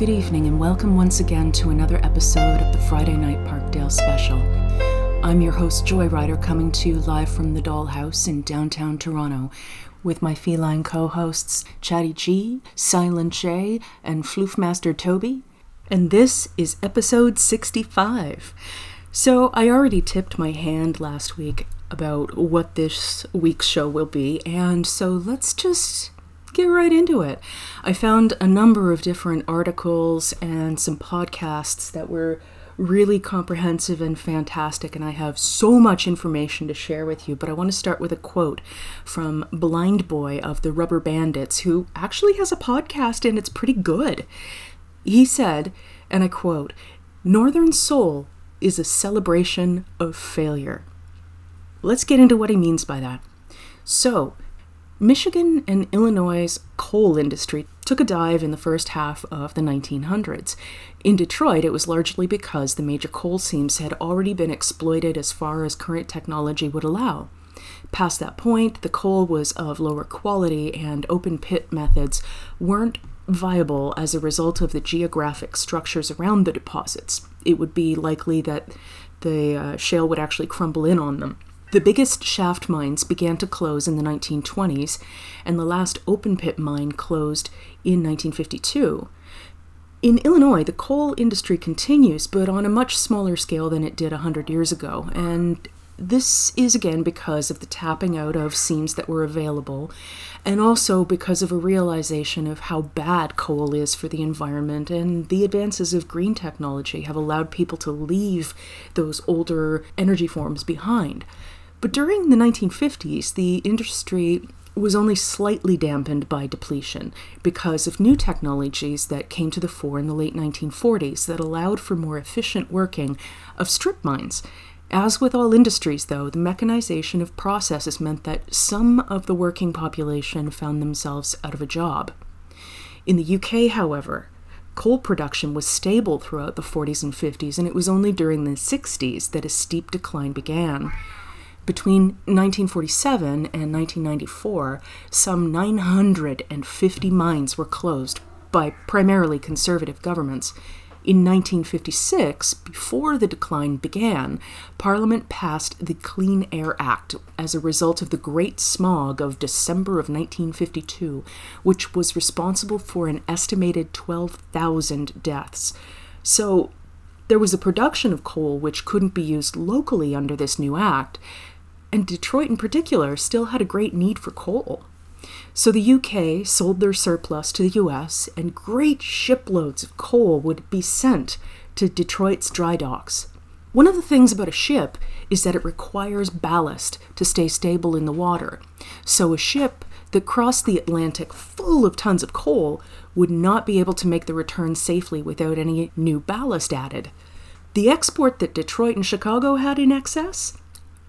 Good evening, and welcome once again to another episode of the Friday Night Parkdale Special. I'm your host, Joyrider, coming to you live from the Dollhouse in downtown Toronto with my feline co hosts, Chatty G, Silent J, and Floofmaster Toby. And this is episode 65. So, I already tipped my hand last week about what this week's show will be, and so let's just get right into it. I found a number of different articles and some podcasts that were really comprehensive and fantastic, and I have so much information to share with you. But I want to start with a quote from Blind Boy of the Rubberbandits, who actually has a podcast and it's pretty good. He said, and I quote, Northern Soul is a celebration of failure. Let's get into what he means by that. So, Michigan and Illinois' coal industry took a dive in the first half of the 1900s. In Detroit, it was largely because the major coal seams had already been exploited as far as current technology would allow. Past that point, the coal was of lower quality and open pit methods weren't viable as a result of the geographic structures around the deposits. It would be likely that the uh, shale would actually crumble in on them. The biggest shaft mines began to close in the 1920s, and the last open pit mine closed in 1952. In Illinois, the coal industry continues, but on a much smaller scale than it did 100 years ago, and this is again because of the tapping out of seams that were available, and also because of a realization of how bad coal is for the environment, and the advances of green technology have allowed people to leave those older energy forms behind. But during the 1950s, the industry was only slightly dampened by depletion because of new technologies that came to the fore in the late 1940s that allowed for more efficient working of strip mines. As with all industries, though, the mechanization of processes meant that some of the working population found themselves out of a job. In the UK, however, coal production was stable throughout the 40s and 50s, and it was only during the 60s that a steep decline began. Between 1947 and 1994, some 950 mines were closed by primarily conservative governments. In 1956, before the decline began, Parliament passed the Clean Air Act as a result of the Great Smog of December of 1952, which was responsible for an estimated 12,000 deaths. So, there was a production of coal which couldn't be used locally under this new act, and Detroit in particular still had a great need for coal. So the UK sold their surplus to the US, and great shiploads of coal would be sent to Detroit's dry docks. One of the things about a ship is that it requires ballast to stay stable in the water. So a ship that crossed the Atlantic full of tons of coal would not be able to make the return safely without any new ballast added. The export that Detroit and Chicago had in excess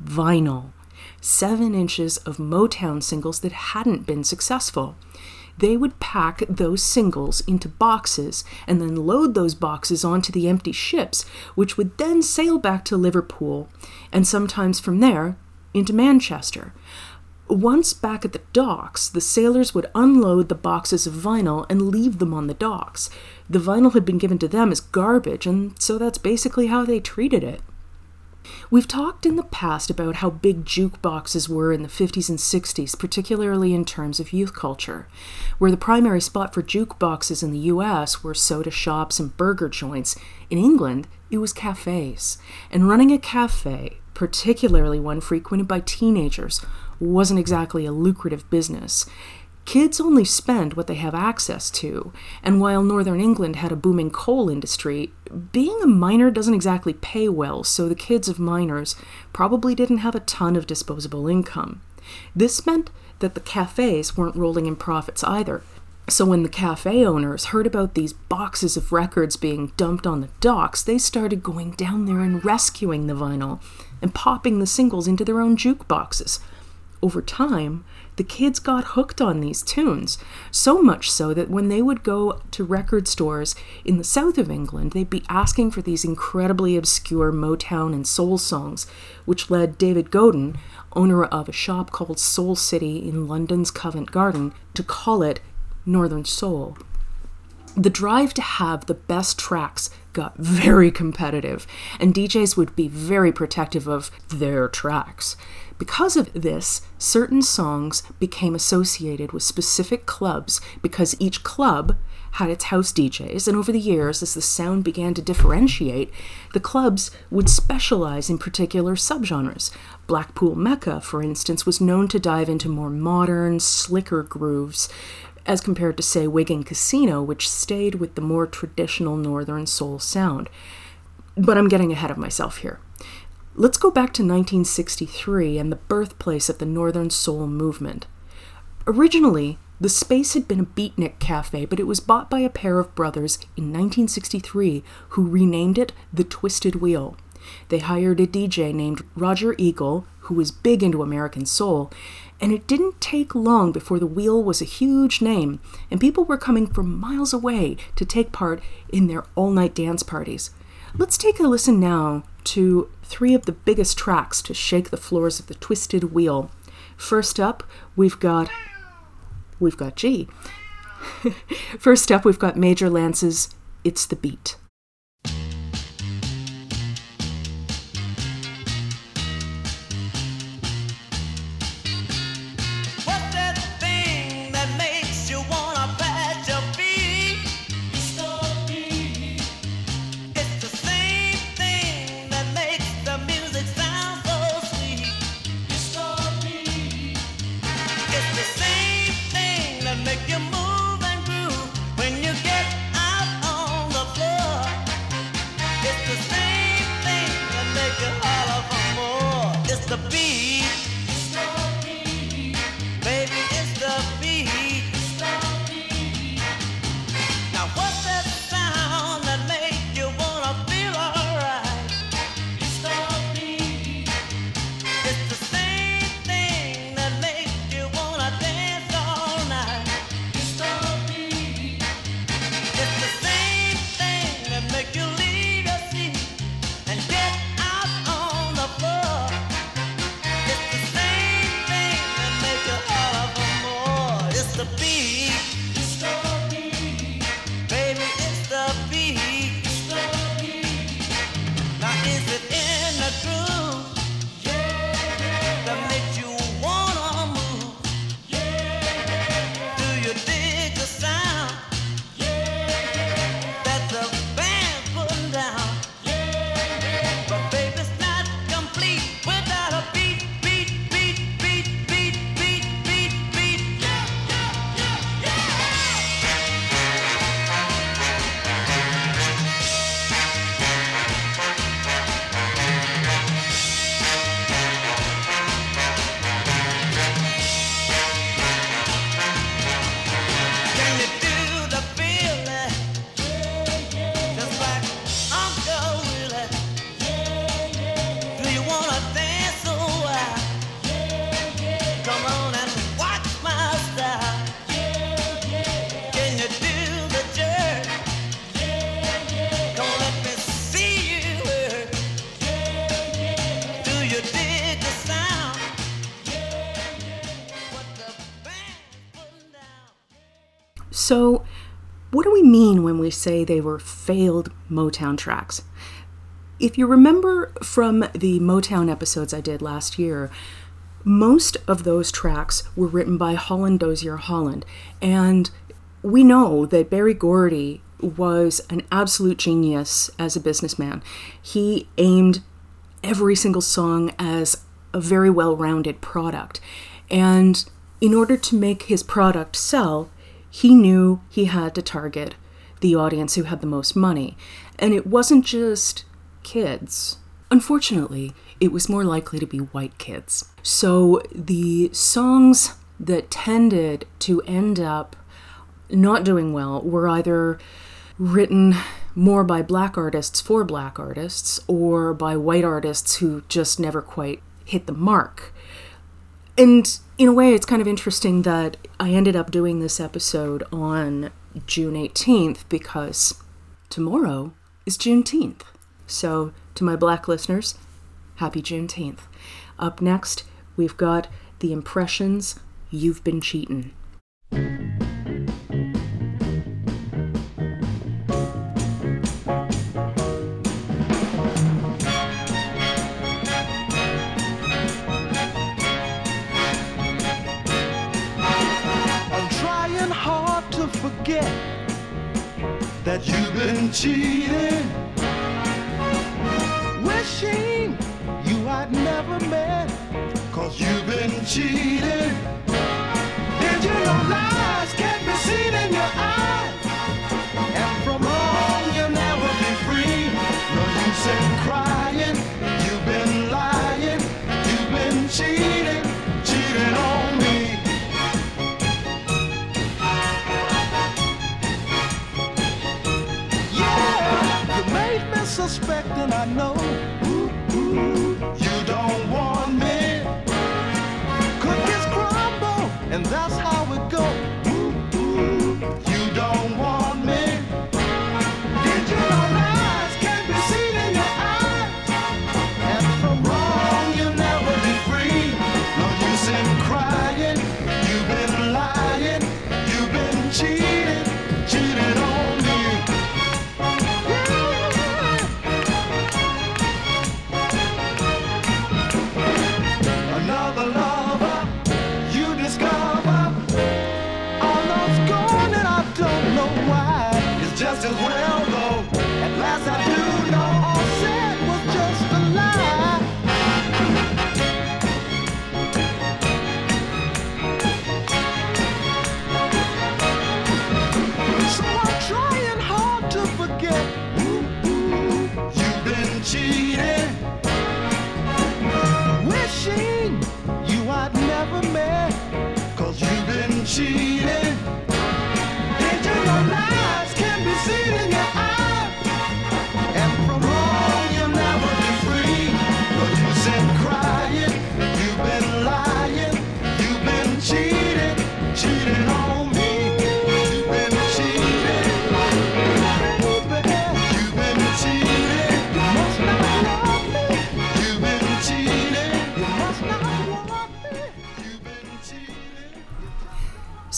vinyl, seven inches of Motown singles that hadn't been successful. They would pack those singles into boxes and then load those boxes onto the empty ships, which would then sail back to Liverpool and sometimes from there into Manchester. Once back at the docks, the sailors would unload the boxes of vinyl and leave them on the docks. The vinyl had been given to them as garbage, and so that's basically how they treated it. We've talked in the past about how big jukeboxes were in the 50s and 60s, particularly in terms of youth culture, where the primary spot for jukeboxes in the US were soda shops and burger joints. In England, it was cafes. And running a cafe, particularly one frequented by teenagers, wasn't exactly a lucrative business. Kids only spend what they have access to, and while Northern England had a booming coal industry, being a miner doesn't exactly pay well, so the kids of miners probably didn't have a ton of disposable income. This meant that the cafes weren't rolling in profits either. So when the cafe owners heard about these boxes of records being dumped on the docks, they started going down there and rescuing the vinyl and popping the singles into their own jukeboxes. Over time, the kids got hooked on these tunes, so much so that when they would go to record stores in the south of England, they'd be asking for these incredibly obscure Motown and soul songs, which led David Godin, owner of a shop called Soul City in London's Covent Garden, to call it Northern Soul. the drive to have the best tracks got very competitive, and DJs would be very protective of their tracks. Because of this, certain songs became associated with specific clubs because each club had its house DJs, and over the years, as the sound began to differentiate, the clubs would specialize in particular subgenres. Blackpool Mecca, for instance, was known to dive into more modern, slicker grooves, as compared to, say, Wigan Casino, which stayed with the more traditional Northern Soul sound. But I'm getting ahead of myself here. Let's go back to 1963 and the birthplace of the Northern Soul movement. Originally, the space had been a beatnik cafe, but it was bought by a pair of brothers in 1963 who renamed it the Twisted Wheel. They hired a DJ named Roger Eagle, who was big into American soul, and it didn't take long before the wheel was a huge name, and people were coming from miles away to take part in their all night dance parties. Let's take a listen now to three of the biggest tracks to shake the floors of the Twisted Wheel. First up, we've got we've got G. First up, we've got Major Lance's It's the Beat. We say they were failed Motown tracks? If you remember from the Motown episodes I did last year, most of those tracks were written by Holland Dozier Holland. And we know that Berry Gordy was an absolute genius as a businessman. He aimed every single song as a very well rounded product. And in order to make his product sell, he knew he had to target the audience who had the most money. And it wasn't just kids. Unfortunately, it was more likely to be white kids. So the songs that tended to end up not doing well were either written more by black artists for black artists or by white artists who just never quite hit the mark. And in a way, it's kind of interesting that I ended up doing this episode on June 18th because tomorrow is Juneteenth. So, to my black listeners, happy Juneteenth. Up next, we've got The Impressions You've Been Cheatin'. That you've been cheating. Wishing you I'd never met, cause you've been cheating. Been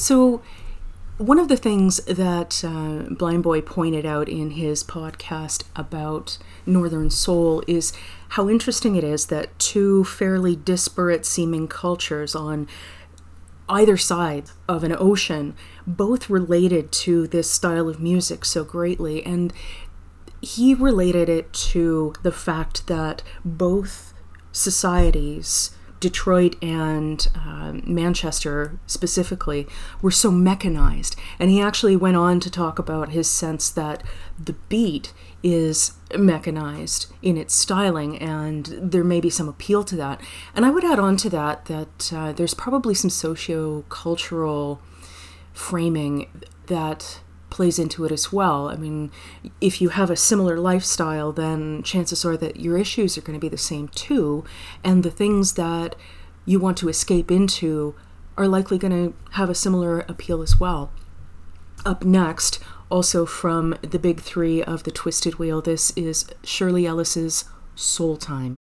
So, one of the things that uh, Blind Boy pointed out in his podcast about Northern Soul is how interesting it is that two fairly disparate seeming cultures on either side of an ocean both related to this style of music so greatly. And he related it to the fact that both societies, Detroit and um, Manchester specifically, were so mechanized. And he actually went on to talk about his sense that the beat is mechanized in its styling, and there may be some appeal to that. And I would add on to that that uh, there's probably some socio cultural framing that plays into it as well. I mean, if you have a similar lifestyle, then chances are that your issues are going to be the same too, and the things that you want to escape into are likely going to have a similar appeal as well. Up next, also from the big three of the Twisted Wheel, this is Shirley Ellis's Soul Time.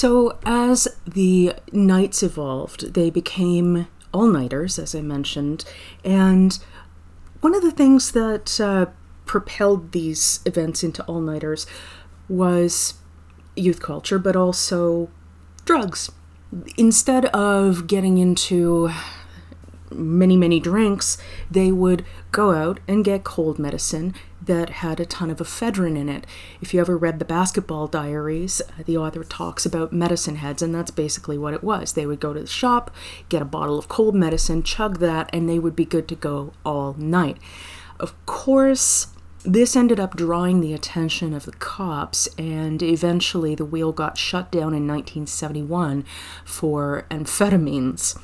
So, as the nights evolved, they became all nighters, as I mentioned. And one of the things that uh, propelled these events into all nighters was youth culture, but also drugs. Instead of getting into many, many drinks, they would go out and get cold medicine that had a ton of ephedrine in it. If you ever read the Basketball Diaries, uh, the author talks about medicine heads, and that's basically what it was. They would go to the shop, get a bottle of cold medicine, chug that, and they would be good to go all night. Of course, this ended up drawing the attention of the cops, and eventually the wheel got shut down in 1971 for amphetamines.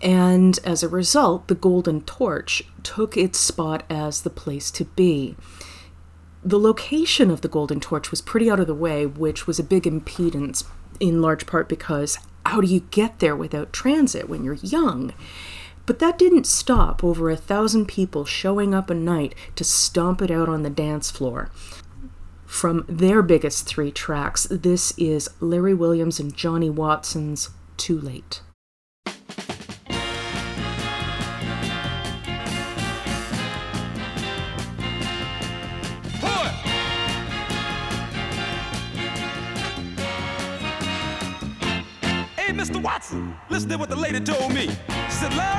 And as a result, the Golden Torch took its spot as the place to be. The location of the Golden Torch was pretty out of the way, which was a big impedance, in large part because how do you get there without transit when you're young? But that didn't stop over a thousand people showing up a night to stomp it out on the dance floor. From their biggest three tracks, this is Larry Williams and Johnny Watson's Too Late. Told me. She said, Larry,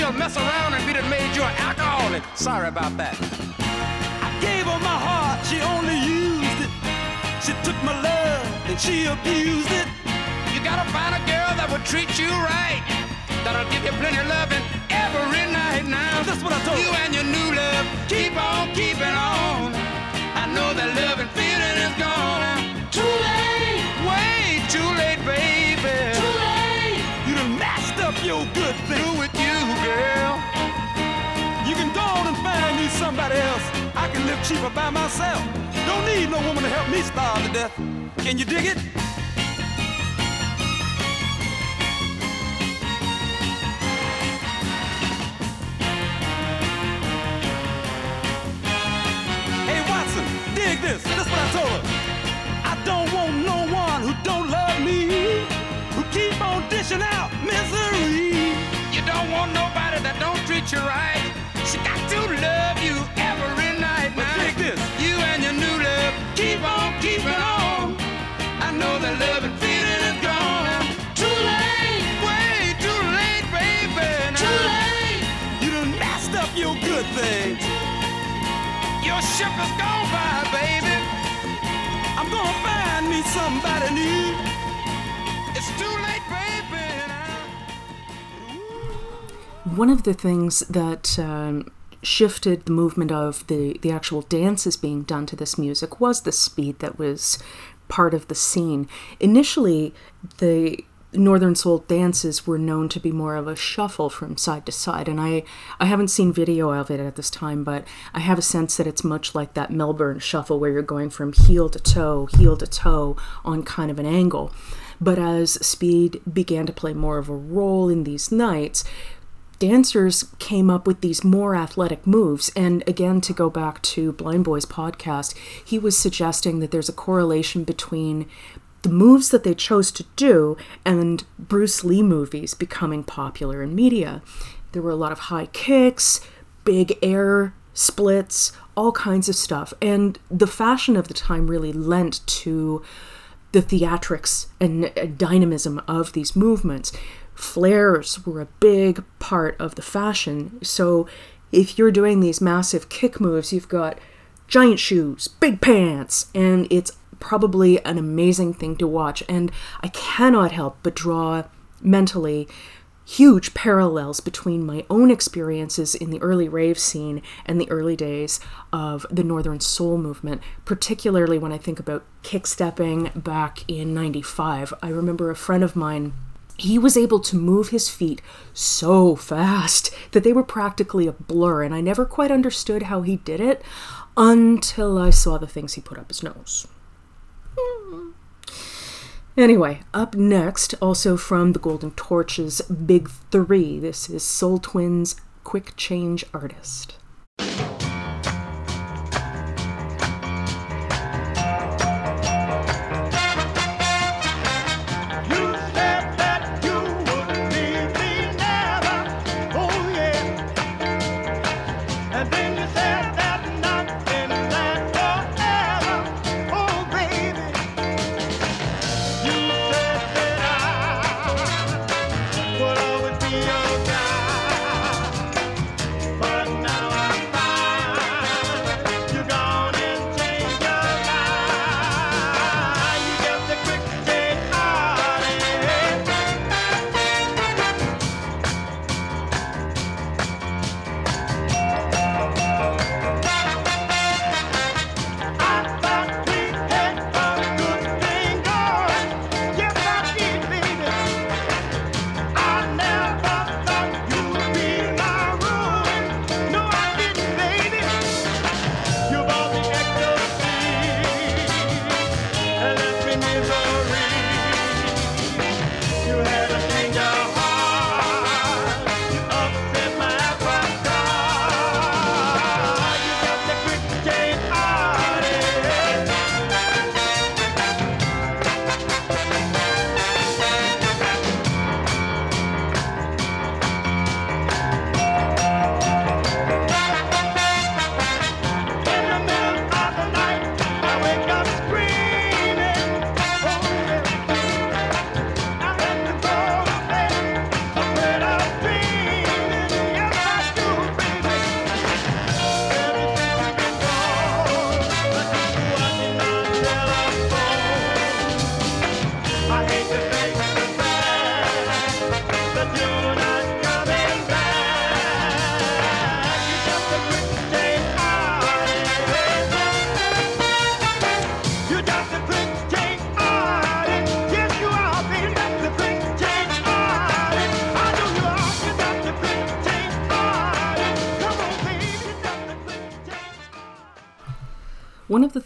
She'll mess around and be you an alcoholic. Sorry about that. I gave her my heart, she only used it. She took my love and she abused it. You gotta find a girl that will treat you right. That'll give you plenty of loving every night now. That's what I told You and your new love keep on keeping on. I know that love somebody else. I can live cheaper by myself. Don't need no woman to help me starve to death. Can you dig it? Hey Watson, dig this. This what I told her. I don't want no one who don't love me, who keep on dishing out misery. You don't want nobody that don't treat you right. This. You and your new love keep on keeping on. I know that love and feeling is gone. now. Too late, way too late, baby. Too late. You done messed up your good things. Your ship is gone by, baby. I'm gonna find me somebody new. It's too late, baby. One of the things that um, shifted the movement of the, the actual dances being done to this music was the speed that was part of the scene. Initially, the Northern Soul dances were known to be more of a shuffle from side to side, and I, I haven't seen video of it at this time, but I have a sense that it's much like that Melbourne shuffle where you're going from heel to toe, heel to toe on kind of an angle. But as speed began to play more of a role in these nights, dancers came up with these more athletic moves. And again, to go back to Blind Boy's podcast, he was suggesting that there's a correlation between the moves that they chose to do and Bruce Lee movies becoming popular in media. There were a lot of high kicks, big air splits, all kinds of stuff. And the fashion of the time really lent to the theatrics and dynamism of these movements. Flares were a big part of the fashion. So if you're doing these massive kick moves, you've got giant shoes, big pants, and it's probably an amazing thing to watch. And I cannot help but draw mentally huge parallels between my own experiences in the early rave scene and the early days of the Northern Soul movement, particularly when I think about kickstepping back in 95. I remember a friend of mine he was able to move his feet so fast that they were practically a blur, and I never quite understood how he did it until I saw the things he put up his nose. Anyway, up next, also from the Golden Torches Big Three, this is Soul Twins Quick Change Artist.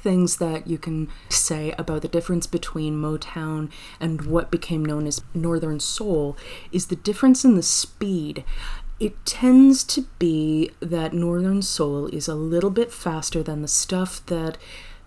Things that you can say about the difference between Motown and what became known as Northern Soul is the difference in the speed. It tends to be that Northern Soul is a little bit faster than the stuff that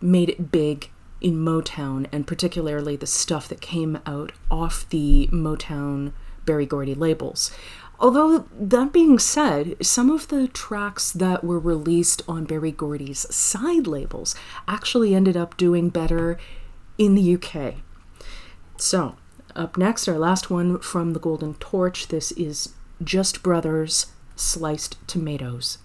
made it big in Motown, and particularly the stuff that came out off the Motown Berry Gordy labels. Although, that being said, some of the tracks that were released on Berry Gordy's side labels actually ended up doing better in the UK. So, up next, our last one from the Golden Torch. This is Just Brothers Sliced Tomatoes.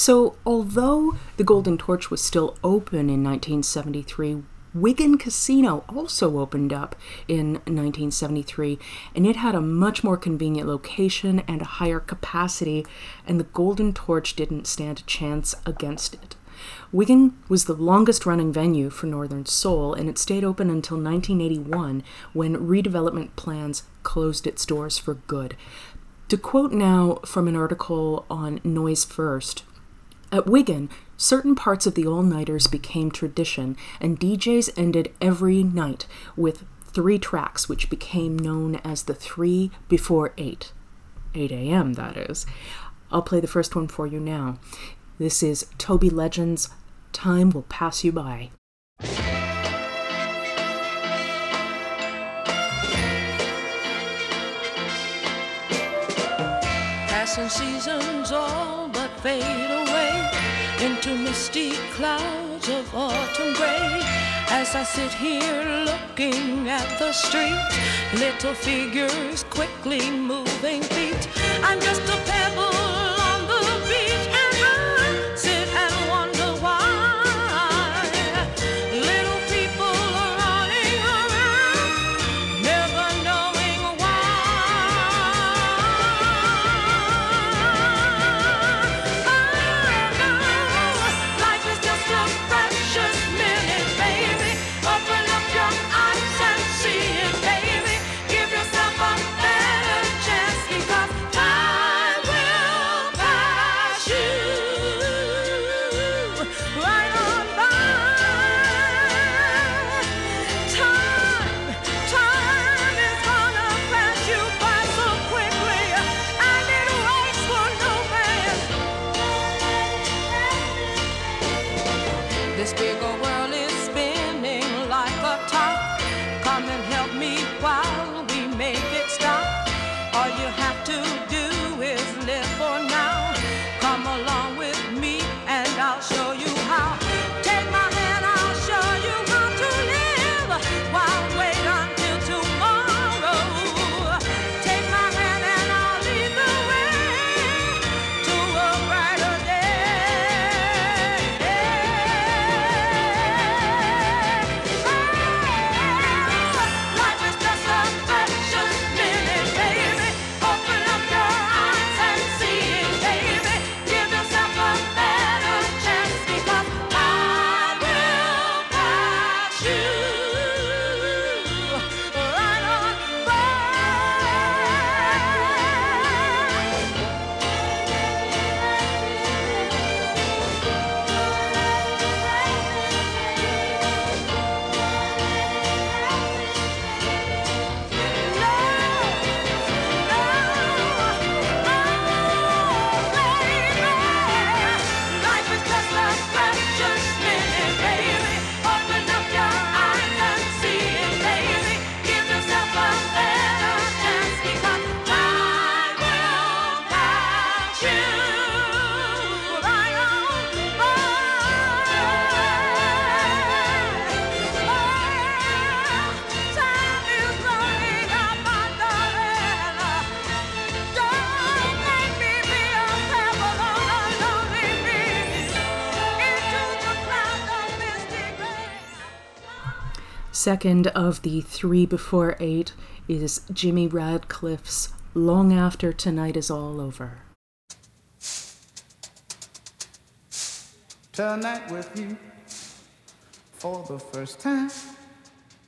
So, although the Golden Torch was still open in 1973, Wigan Casino also opened up in 1973, and it had a much more convenient location and a higher capacity, and the Golden Torch didn't stand a chance against it. Wigan was the longest running venue for Northern Soul, and it stayed open until 1981 when redevelopment plans closed its doors for good. To quote now from an article on Noise First, at Wigan, certain parts of the all nighters became tradition, and DJs ended every night with three tracks, which became known as the three before eight. 8 a.m., that is. I'll play the first one for you now. This is Tobi Legends Time Will Pass You By. Passing seasons all but fade into misty clouds of autumn gray. As I sit here looking at the street, little figures quickly moving feet. I'm just a Second of the three before eight is Jimmy Radcliffe's Long After Tonight Is All Over. tonight with you for the first time.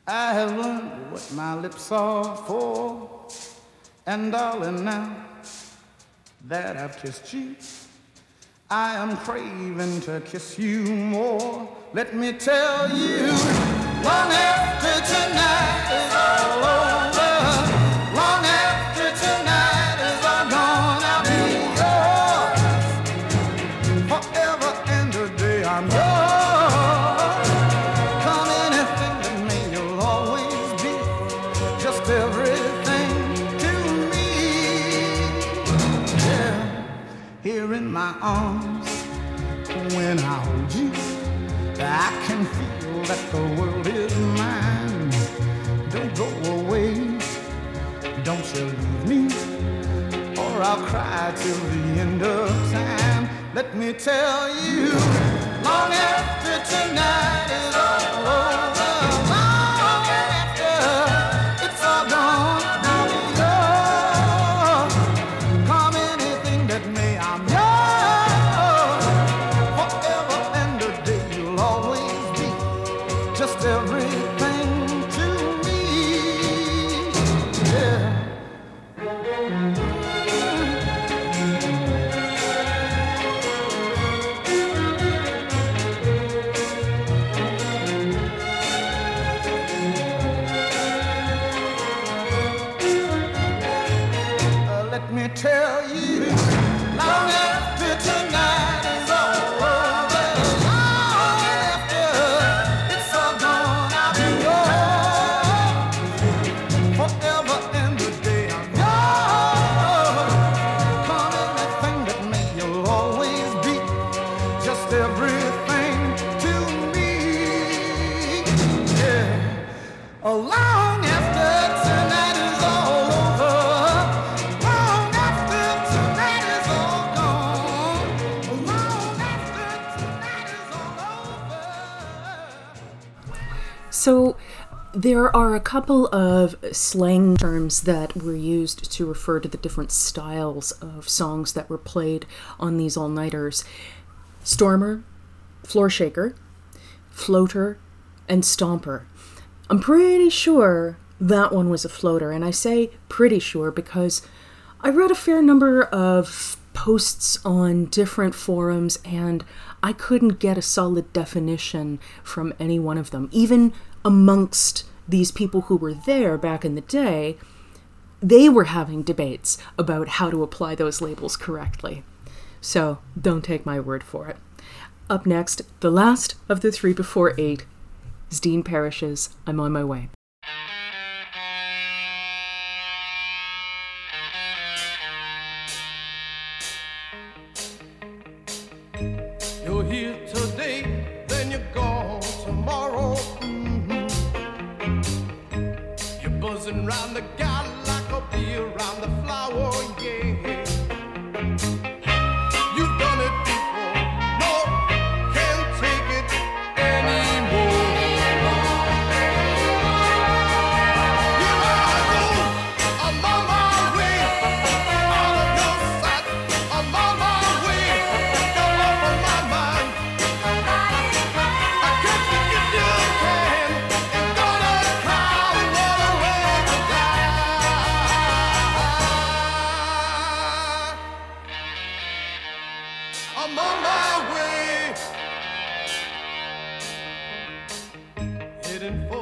I have learned what my lips are for. And darling, now that I've kissed you, I am craving to kiss you more. Let me tell you, long after tonight is all over, long after tonight is all gone, I'll be yours forever and a day. I'm yours. Come anything that may, you'll always be just everything to me. Yeah, here in my arms, when I hold you, I can feel that the world I'll cry till the end of time. Let me tell you, long after tonight is all over. There are a couple of slang terms that were used to refer to the different styles of songs that were played on these all nighters Stormer, Floor Shaker, Floater, and Stomper. I'm pretty sure that one was a floater, and I say pretty sure because I read a fair number of posts on different forums and I couldn't get a solid definition from any one of them, even amongst these people who were there back in the day, they were having debates about how to apply those labels correctly. So don't take my word for it. Up next, the last of the three before eight is Dean Parrish's I'm on my way. the. In for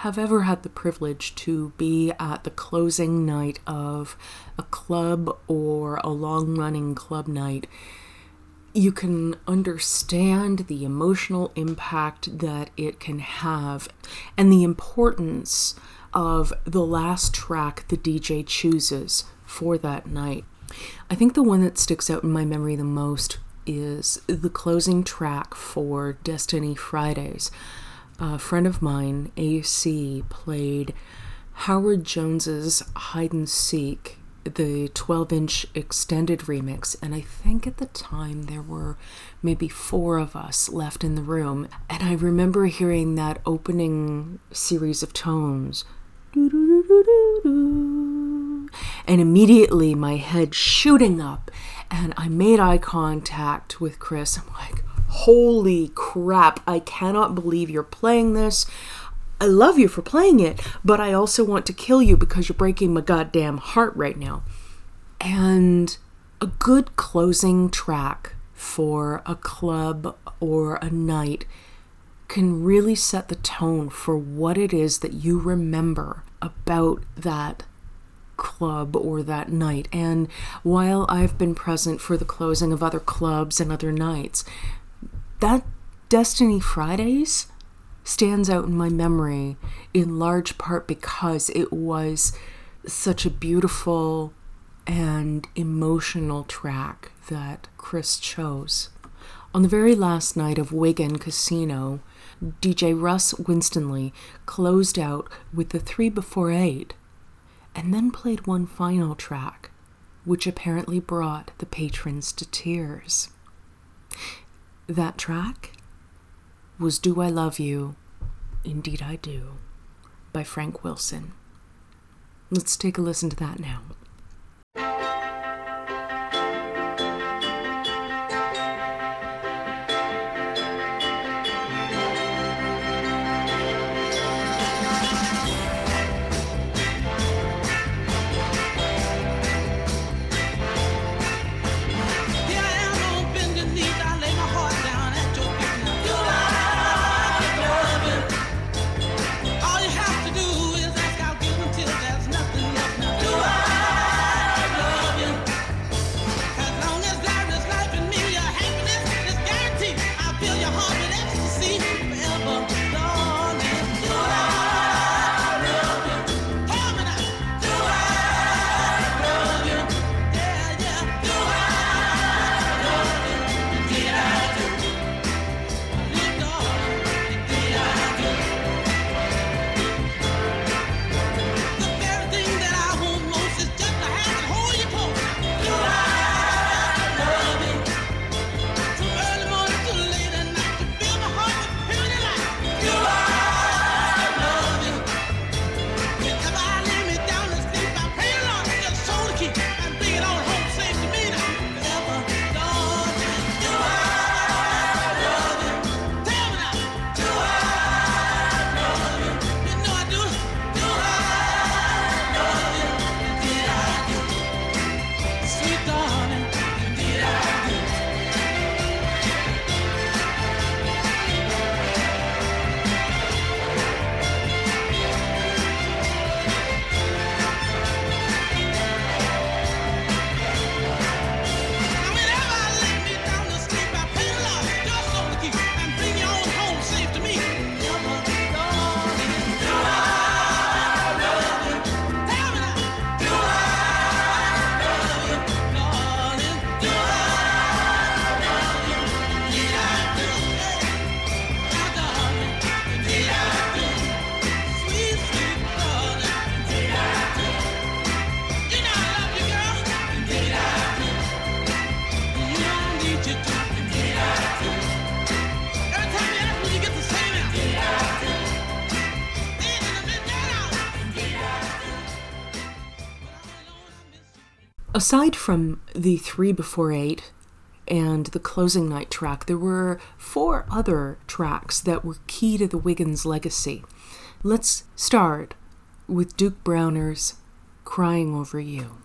have ever had the privilege to be at the closing night of a club or a long running club night, you can understand the emotional impact that it can have and the importance of the last track the DJ chooses for that night. I think the one that sticks out in my memory the most is the closing track for Destiny Fridays. A friend of mine, AC, played Howard Jones's Hide and Seek, the 12 inch extended remix. And I think at the time there were maybe four of us left in the room. And I remember hearing that opening series of tones. And immediately my head shooting up, and I made eye contact with Chris. I'm like, holy crap, I cannot believe you're playing this. I love you for playing it, but I also want to kill you because you're breaking my goddamn heart right now. And a good closing track for a club or a night can really set the tone for what it is that you remember about that club or that night. And while I've been present for the closing of other clubs and other nights, that Destiny Fridays stands out in my memory in large part because it was such a beautiful and emotional track that Chris chose. On the very last night of Wigan Casino, DJ Russ Winstanley closed out with the three before eight and then played one final track, which apparently brought the patrons to tears. That track was Do I Love You? Indeed I Do by Frank Wilson. Let's take a listen to that now. Aside from the three before eight and the closing night track, there were four other tracks that were key to the Wigan's legacy. Let's start with Duke Browner's Crying Over You.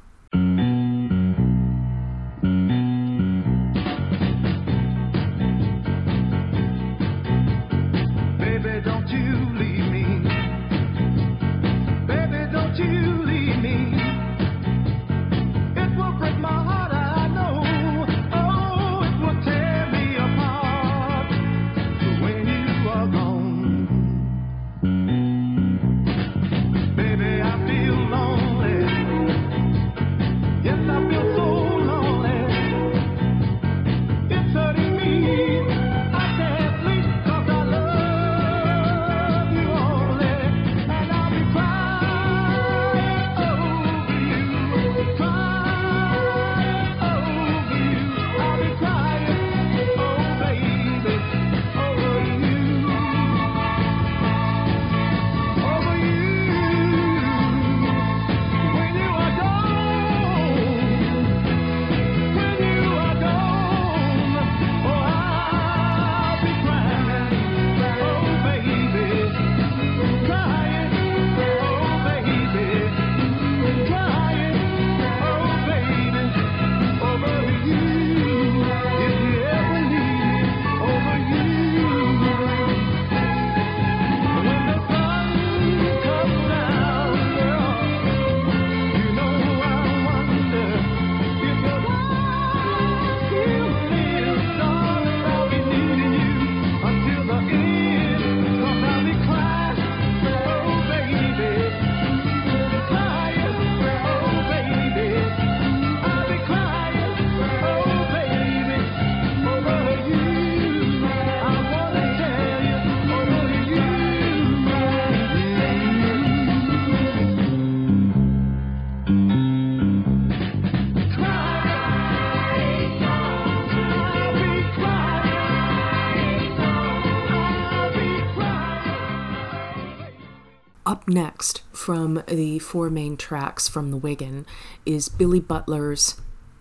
next from the four main tracks from the Wigan is Billy Butler's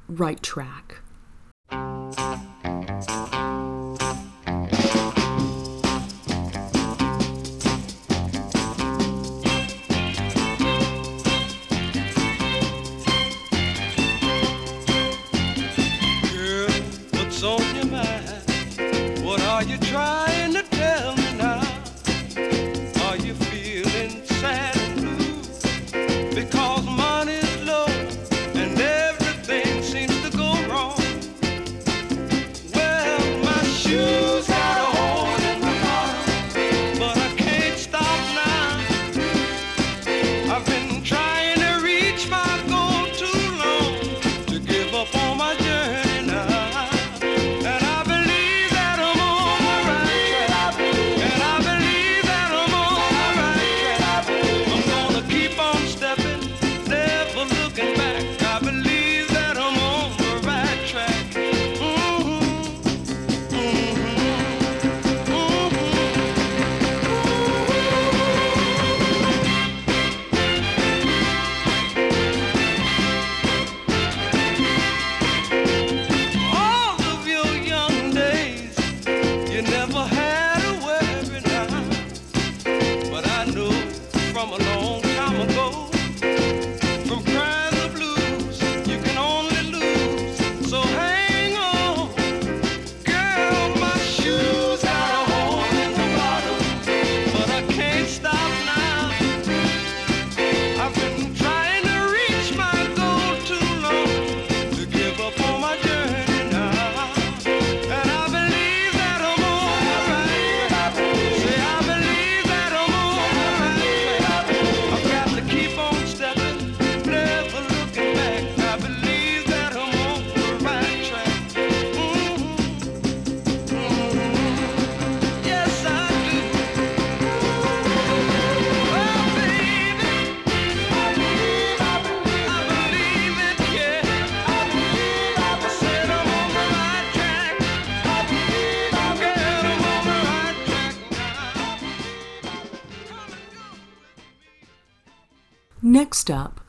Right Track.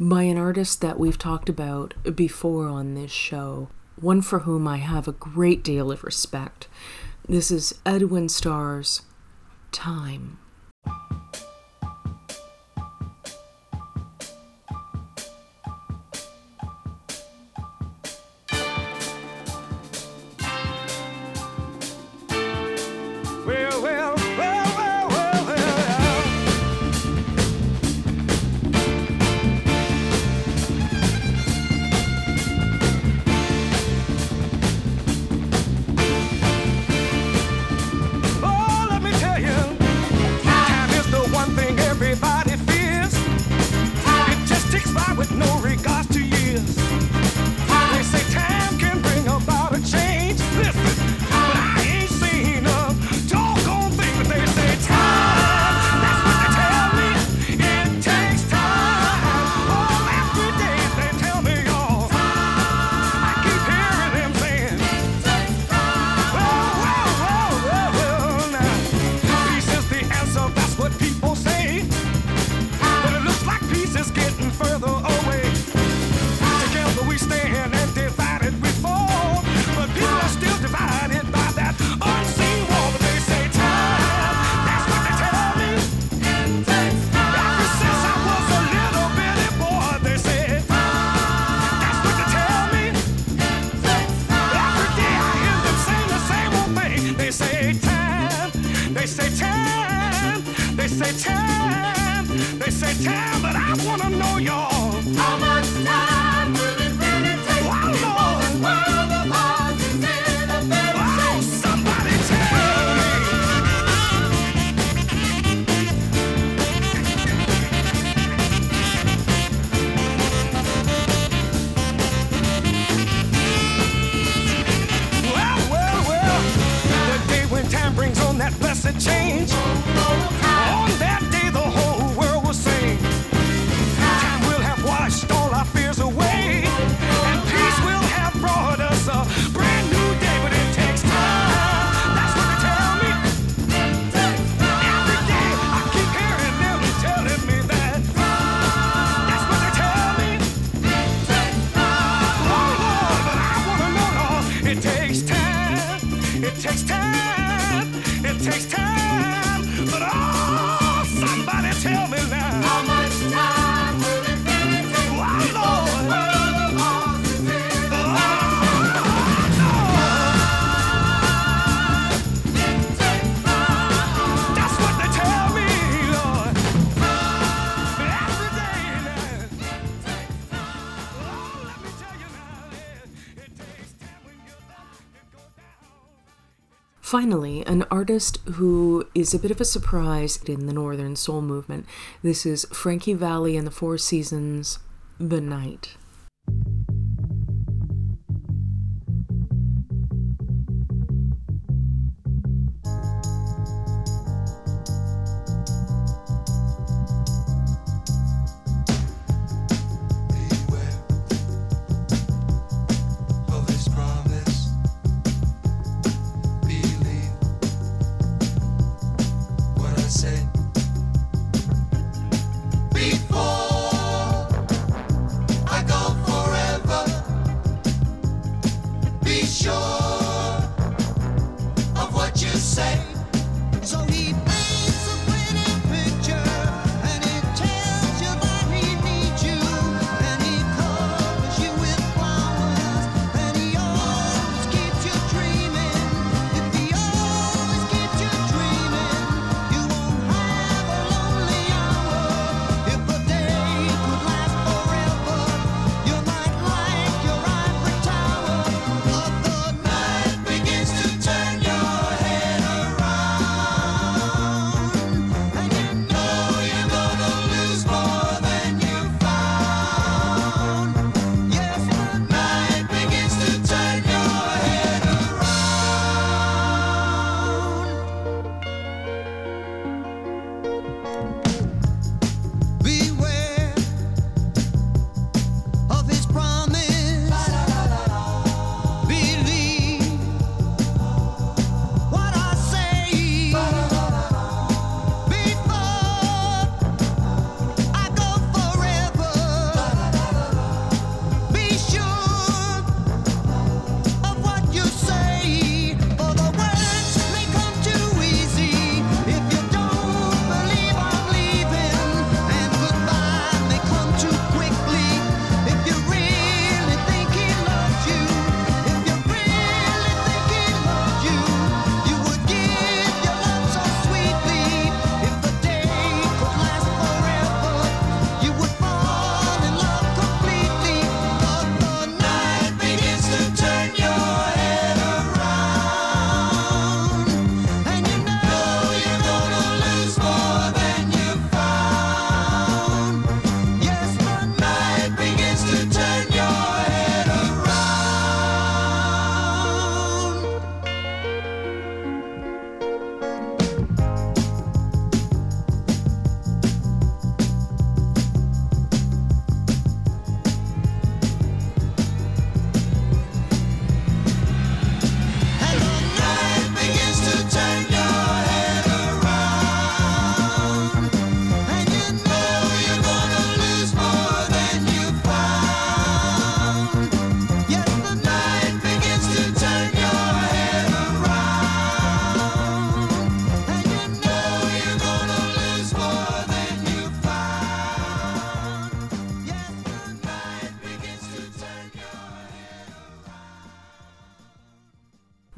by an artist that we've talked about before on this show, one for whom I have a great deal of respect. This is Edwin Starr's Time. Finally, an artist who is a bit of a surprise in the Northern Soul movement. This is Frankie Valli and the Four Seasons, The Night.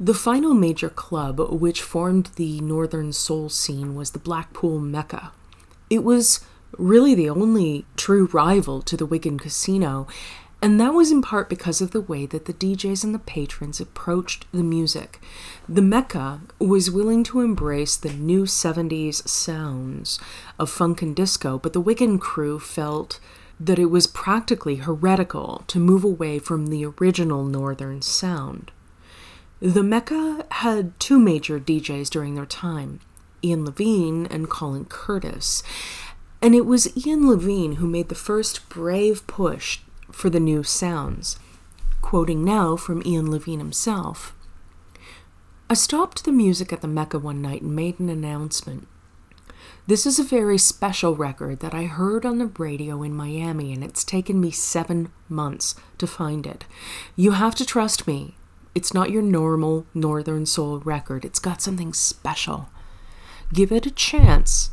The final major club which formed the Northern Soul scene was the Blackpool Mecca. It was really the only true rival to the Wigan Casino, and that was in part because of the way that the DJs and the patrons approached the music. The Mecca was willing to embrace the new 70s sounds of funk and disco, but the Wigan crew felt that it was practically heretical to move away from the original Northern sound. The Mecca had two major DJs during their time Ian Levine and Colin Curtis. And it was Ian Levine who made the first brave push for the new sounds. Quoting now from Ian Levine himself I stopped the music at the Mecca one night and made an announcement. This is a very special record that I heard on the radio in Miami, and it's taken me seven months to find it. You have to trust me. It's not your normal Northern Soul record, it's got something special. Give it a chance,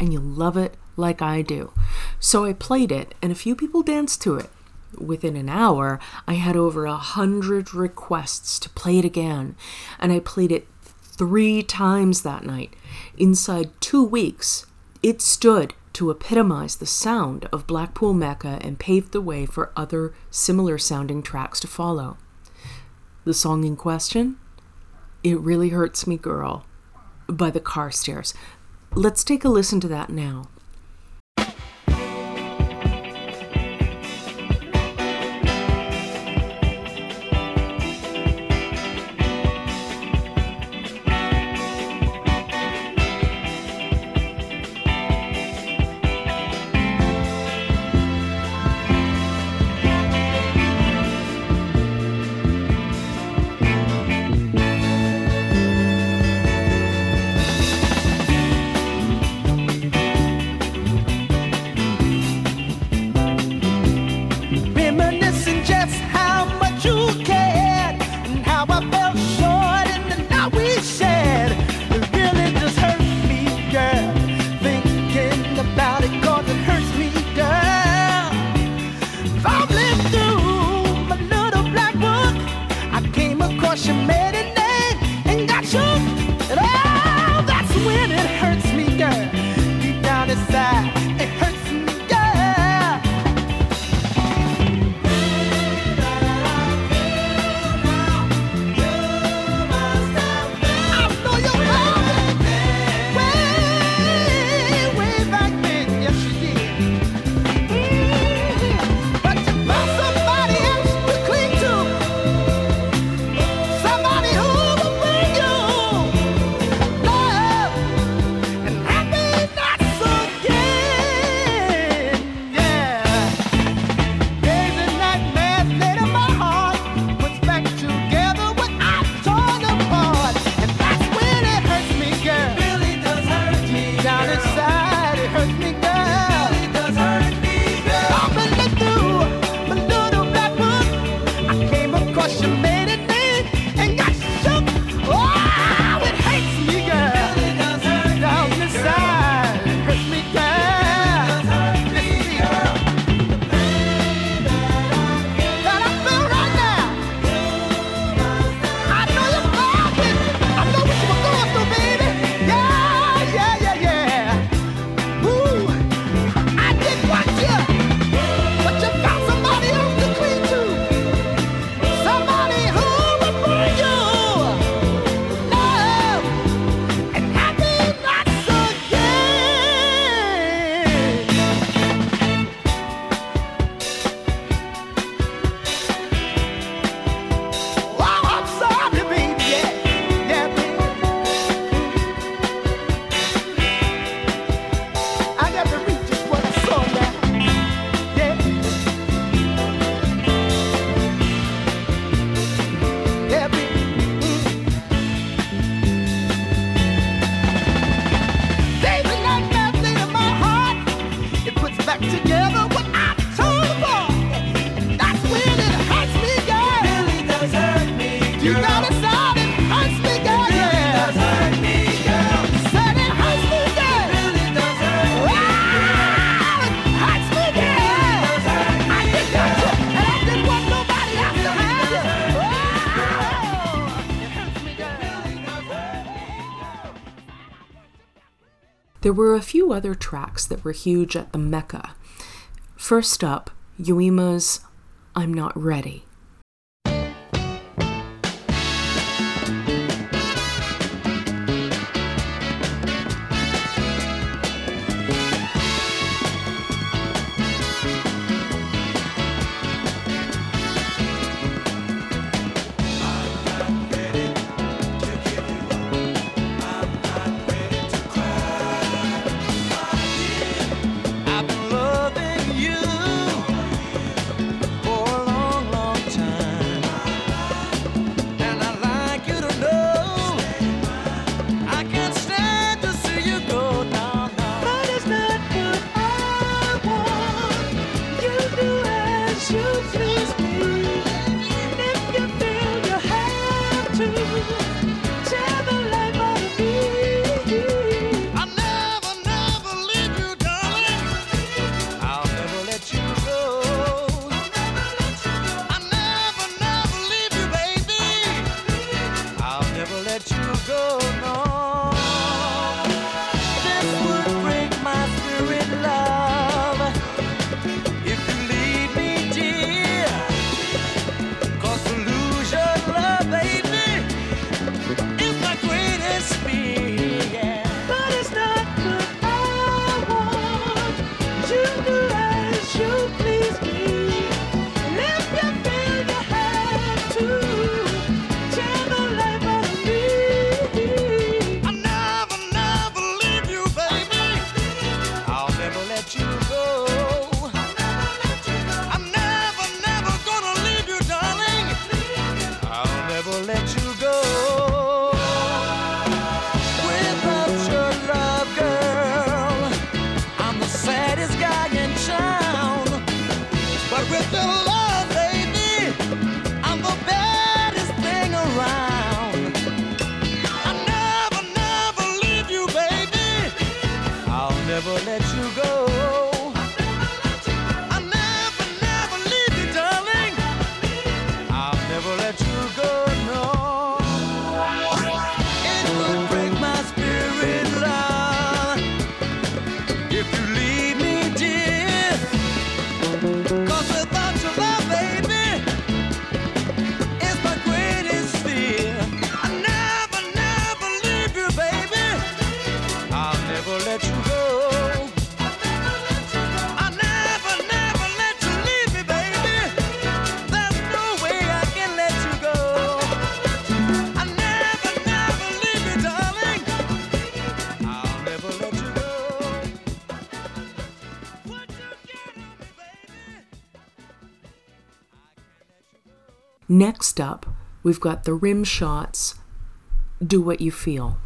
and you'll love it like I do. So I played it, and a few people danced to it. Within an hour, I had over a hundred requests to play it again, and I played it three times that night. Inside two weeks, it stood to epitomize the sound of Blackpool Mecca and paved the way for other similar sounding tracks to follow the song in question, It Really Hurts Me Girl by the Carstairs. Let's take a listen to that now. There were a few other tracks that were huge at the Mecca. First up, Ujima's I'm Not Ready. Next up, we've got the Rimshots. Do what you feel.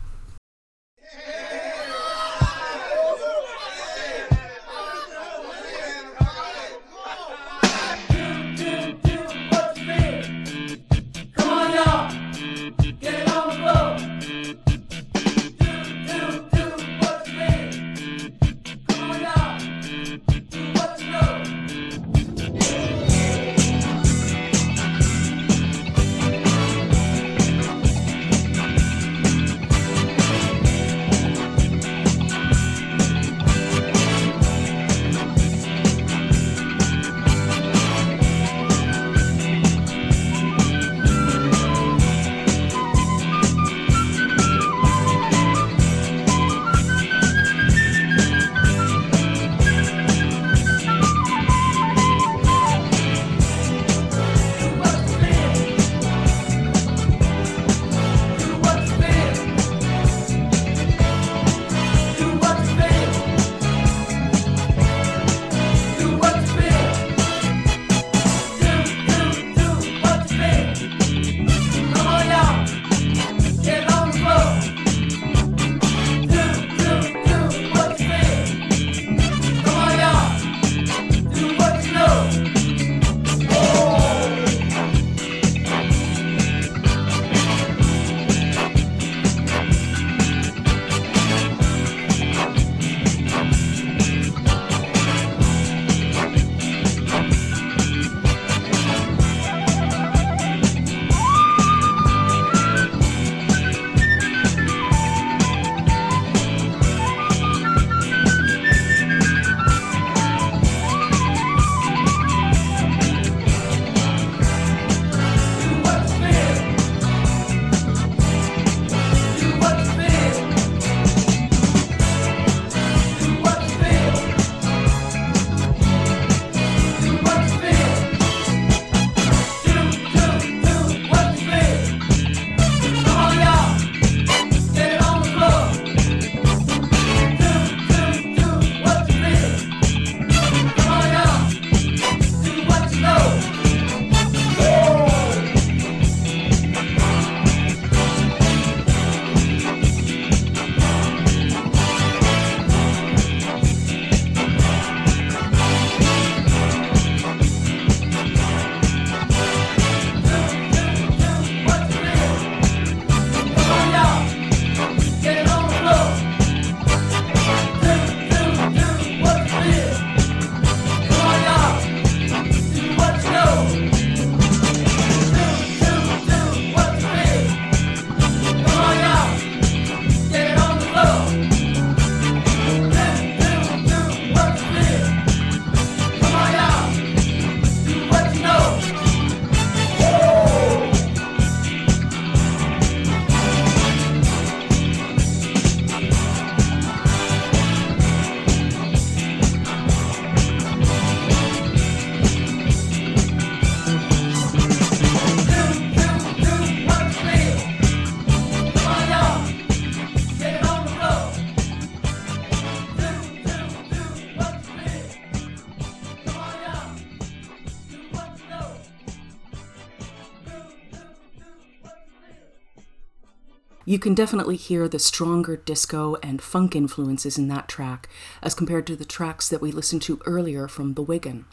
You can definitely hear the stronger disco and funk influences in that track as compared to the tracks that we listened to earlier from The Wigan.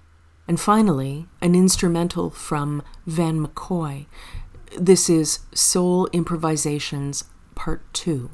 And finally, an instrumental from Van McCoy. This is Soul Improvisations Part 2.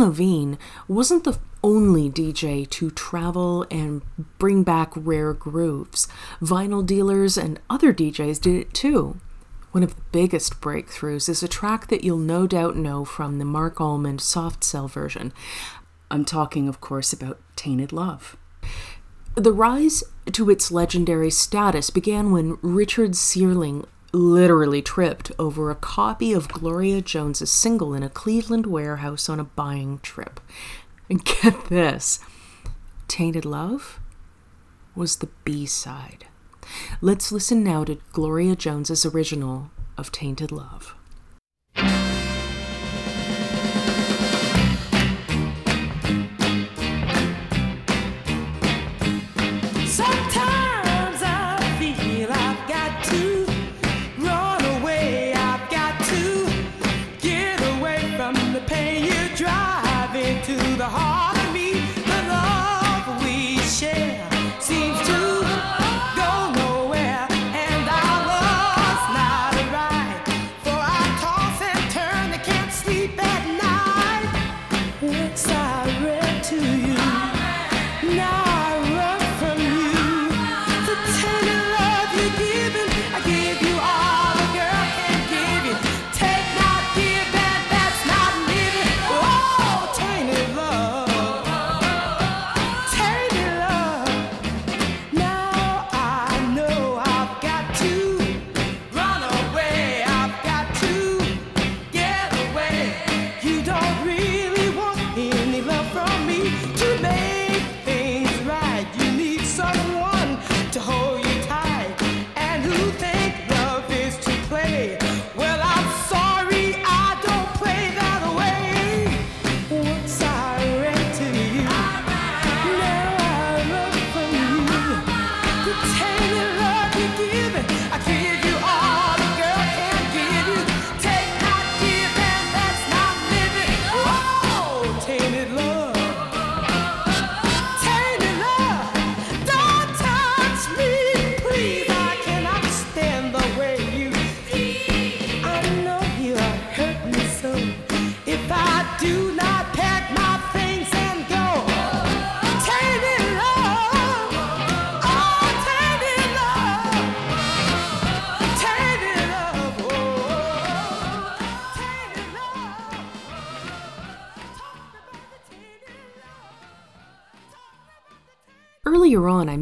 Levine wasn't the only DJ to travel and bring back rare grooves. Vinyl dealers and other DJs did it too. One of the biggest breakthroughs is a track that you'll no doubt know from the Marc Almond soft cell version. I'm talking, of course, about Tainted Love. The rise to its legendary status began when Richard Searling literally tripped over a copy of Gloria Jones's single in a Cleveland warehouse on a buying trip. And get this Tainted Love was the B side. Let's listen now to Gloria Jones's original of Tainted Love.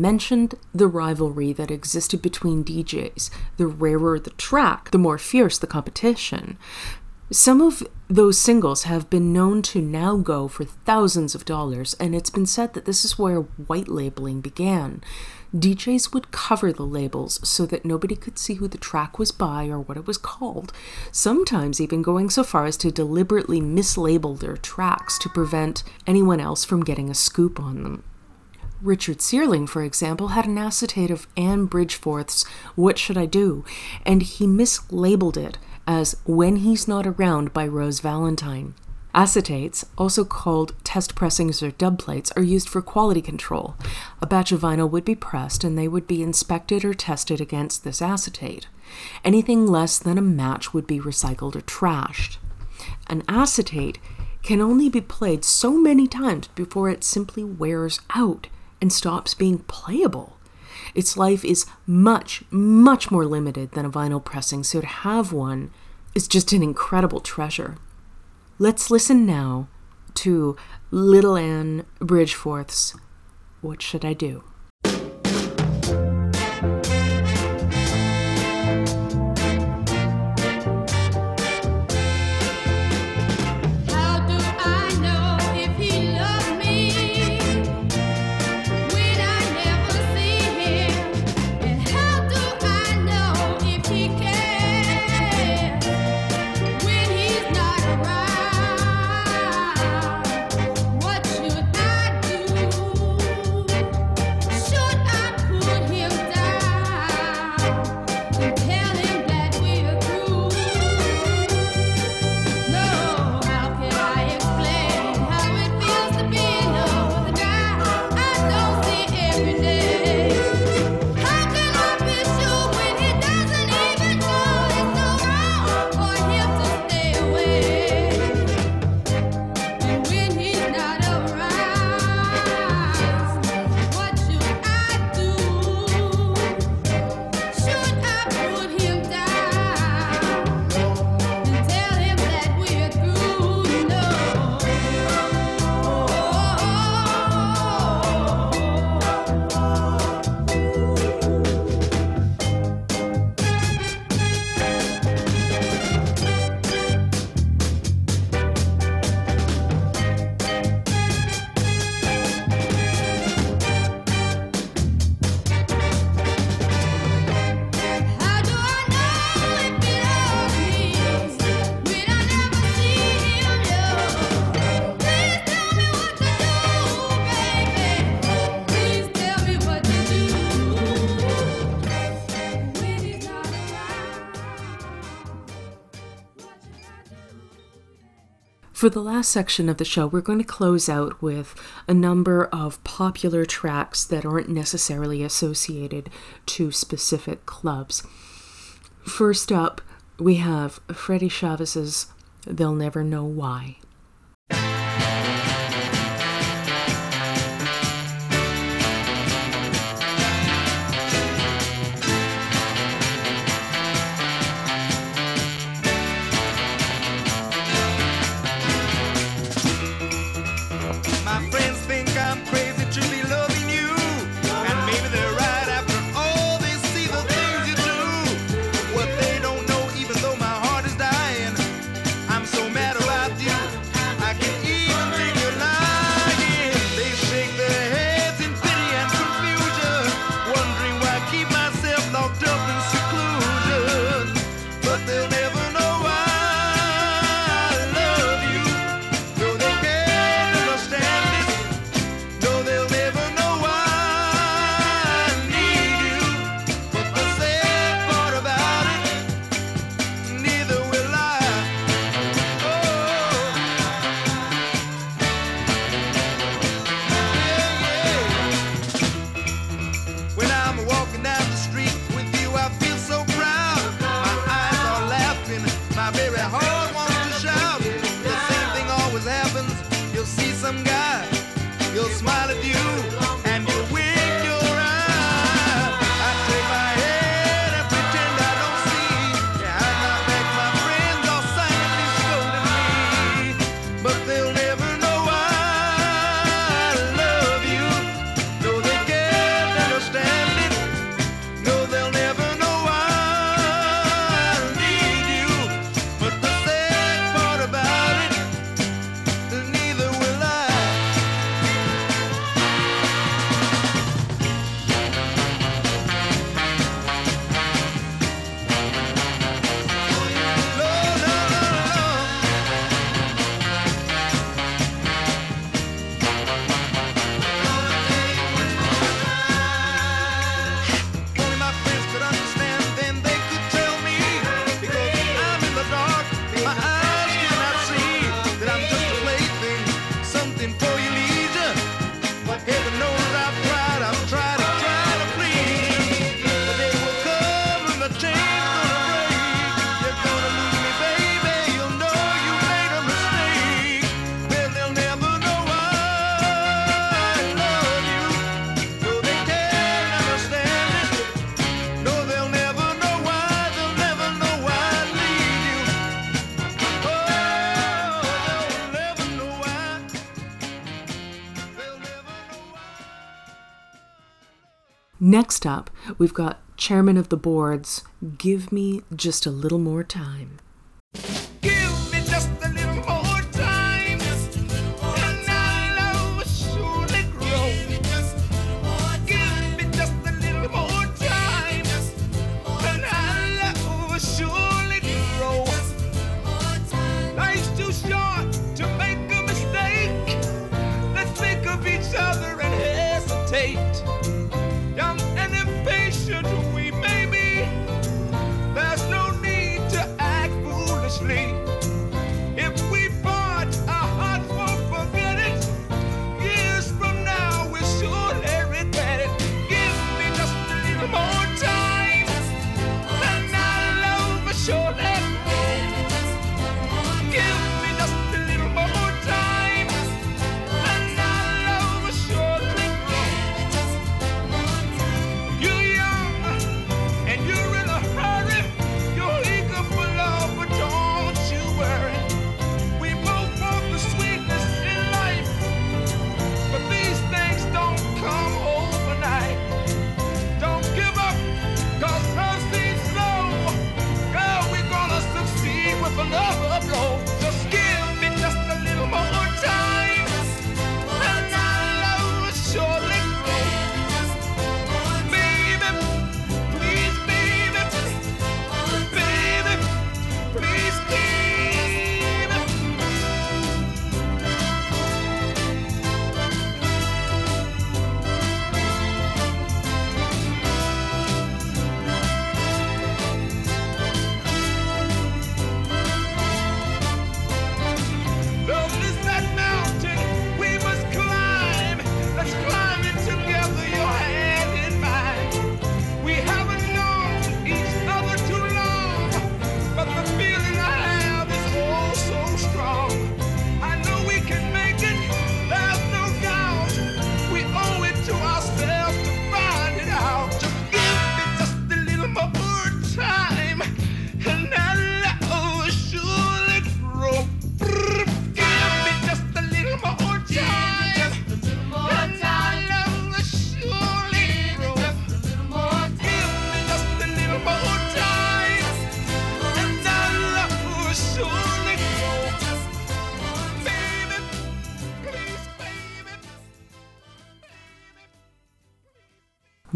Mentioned the rivalry that existed between DJs. The rarer the track, the more fierce the competition. Some of those singles have been known to now go for thousands of dollars, and it's been said that this is where white labeling began. DJs would cover the labels so that nobody could see who the track was by or what it was called, sometimes even going so far as to deliberately mislabel their tracks to prevent anyone else from getting a scoop on them. Richard Searling, for example, had an acetate of Anne Bridgeforth's What Should I Do? and he mislabeled it as When He's Not Around by Rose Valentine. Acetates, also called test pressings or dub plates, are used for quality control. A batch of vinyl would be pressed and they would be inspected or tested against this acetate. Anything less than a match would be recycled or trashed. An acetate can only be played so many times before it simply wears out and stops being playable. Its life is much, much more limited than a vinyl pressing, so to have one is just an incredible treasure. Let's listen now to Little Anne Bridgeforth's What Should I Do? For the last section of the show, we're going to close out with a number of popular tracks that aren't necessarily associated to specific clubs. First up, we have Freddie Chavez's They'll Never Know Why. Next up, we've got Chairmen of the Boards, Give Me Just a Little More Time.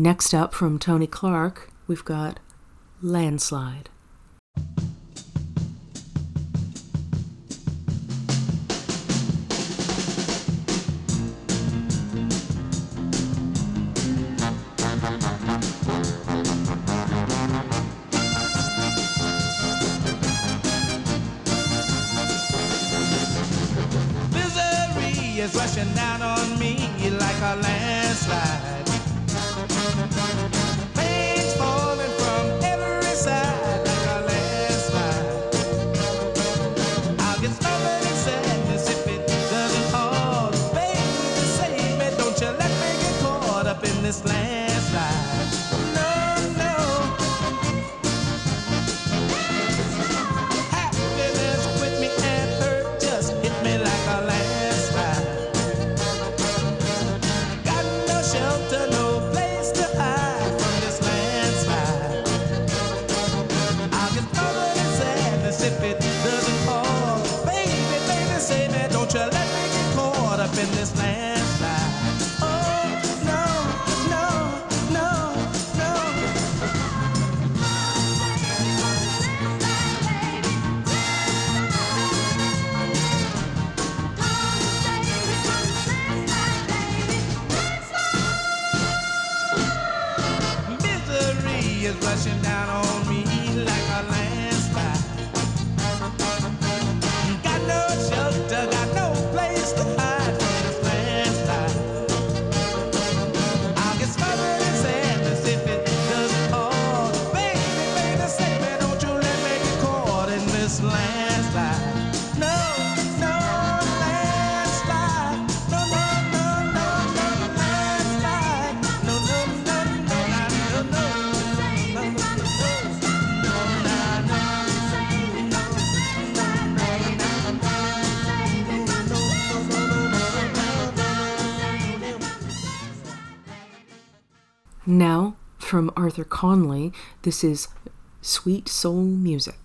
Next up from Tony Clarke, we've got Landslide. Misery is rushing down on me like a landslide. Thank you. Now, from Arthur Conley, this is Sweet Soul Music.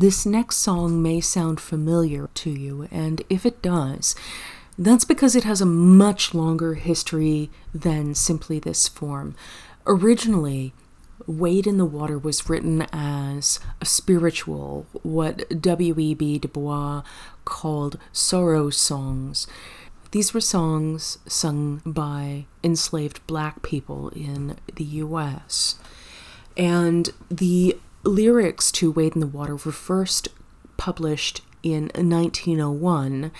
This next song may sound familiar to you, and if it does, that's because it has a much longer history than simply this form. Originally, Wade in the Water was written as a spiritual, what W.E.B. Du Bois called sorrow songs. These were songs sung by enslaved black people in the US. And the lyrics to Wade in the Water were first published in 1901,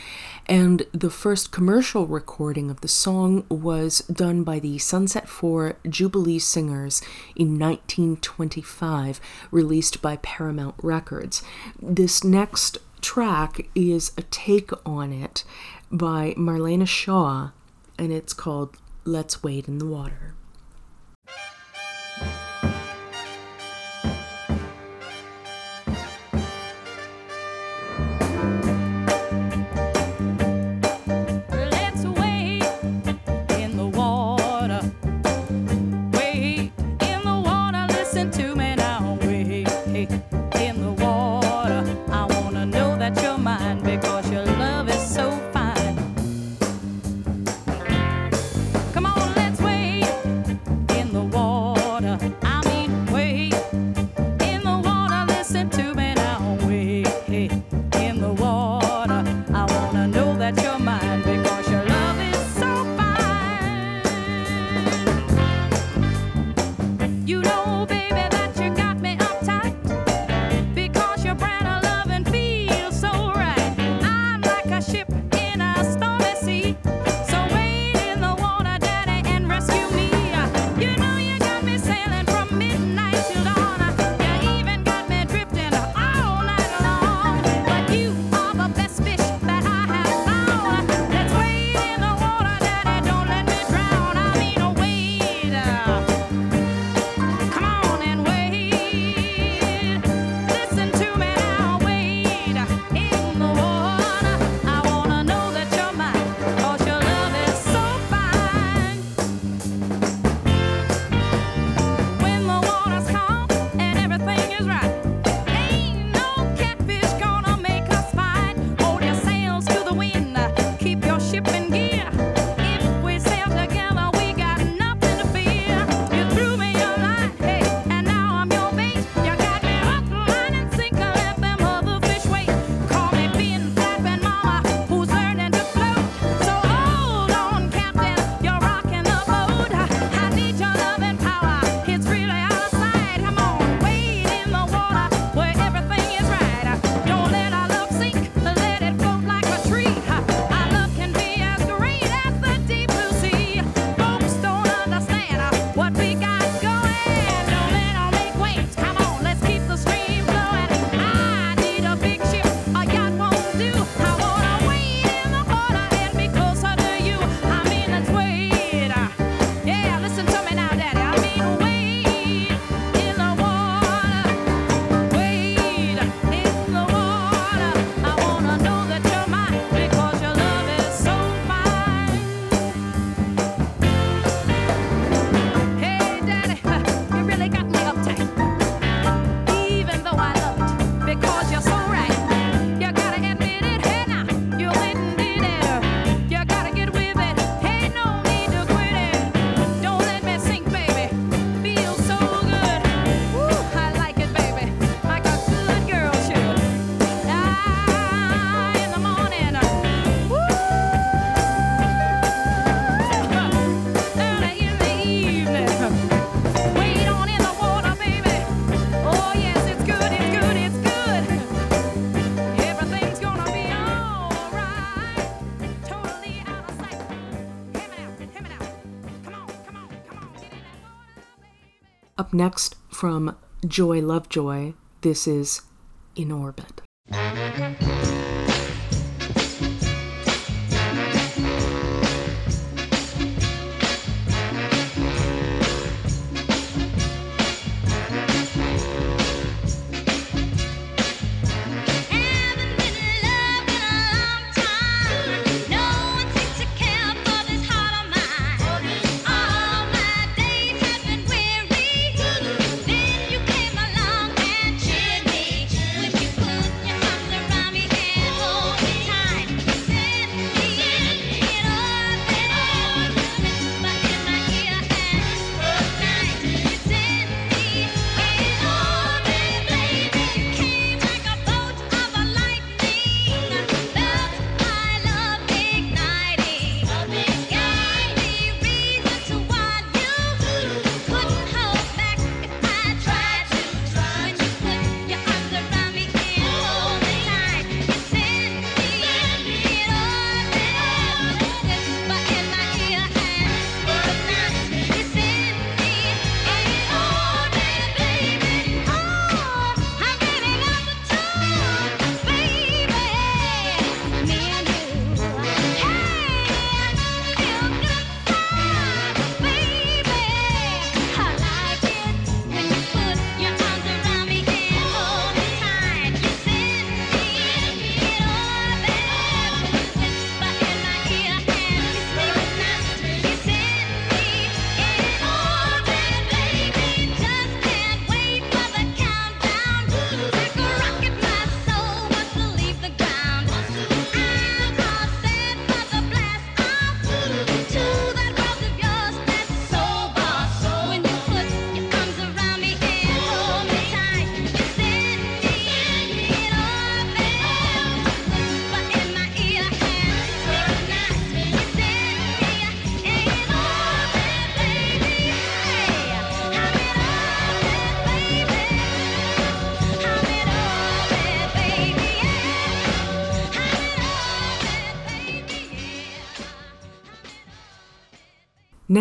and the first commercial recording of the song was done by the Sunset Four Jubilee Singers in 1925, released by Paramount Records. This next track is a take on it by Marlena Shaw, and it's called Let's Wade in the Water. Next, from Joy Lovejoy, this is In Orbit.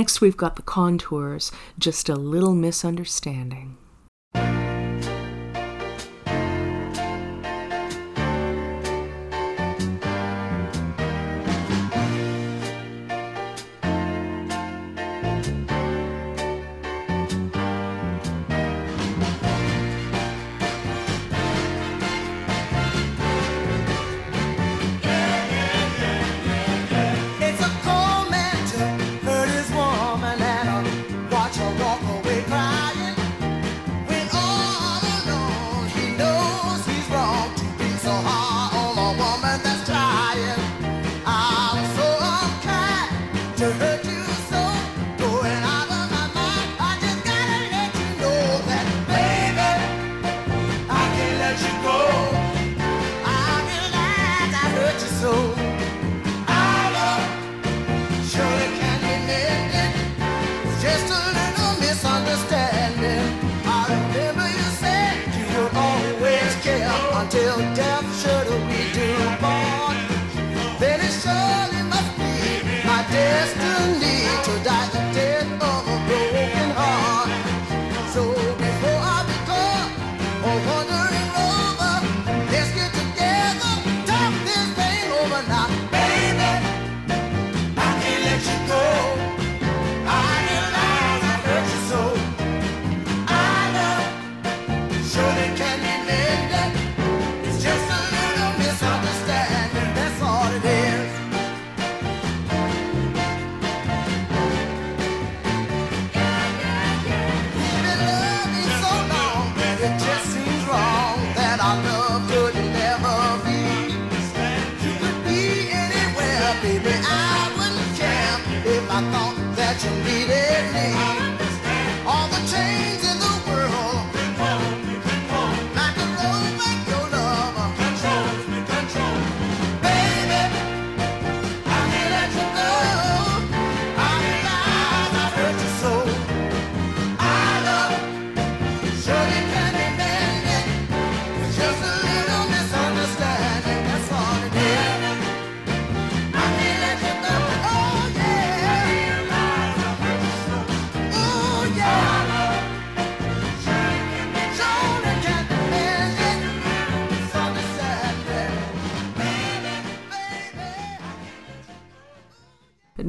Next, we've got the contours, just a little misunderstanding.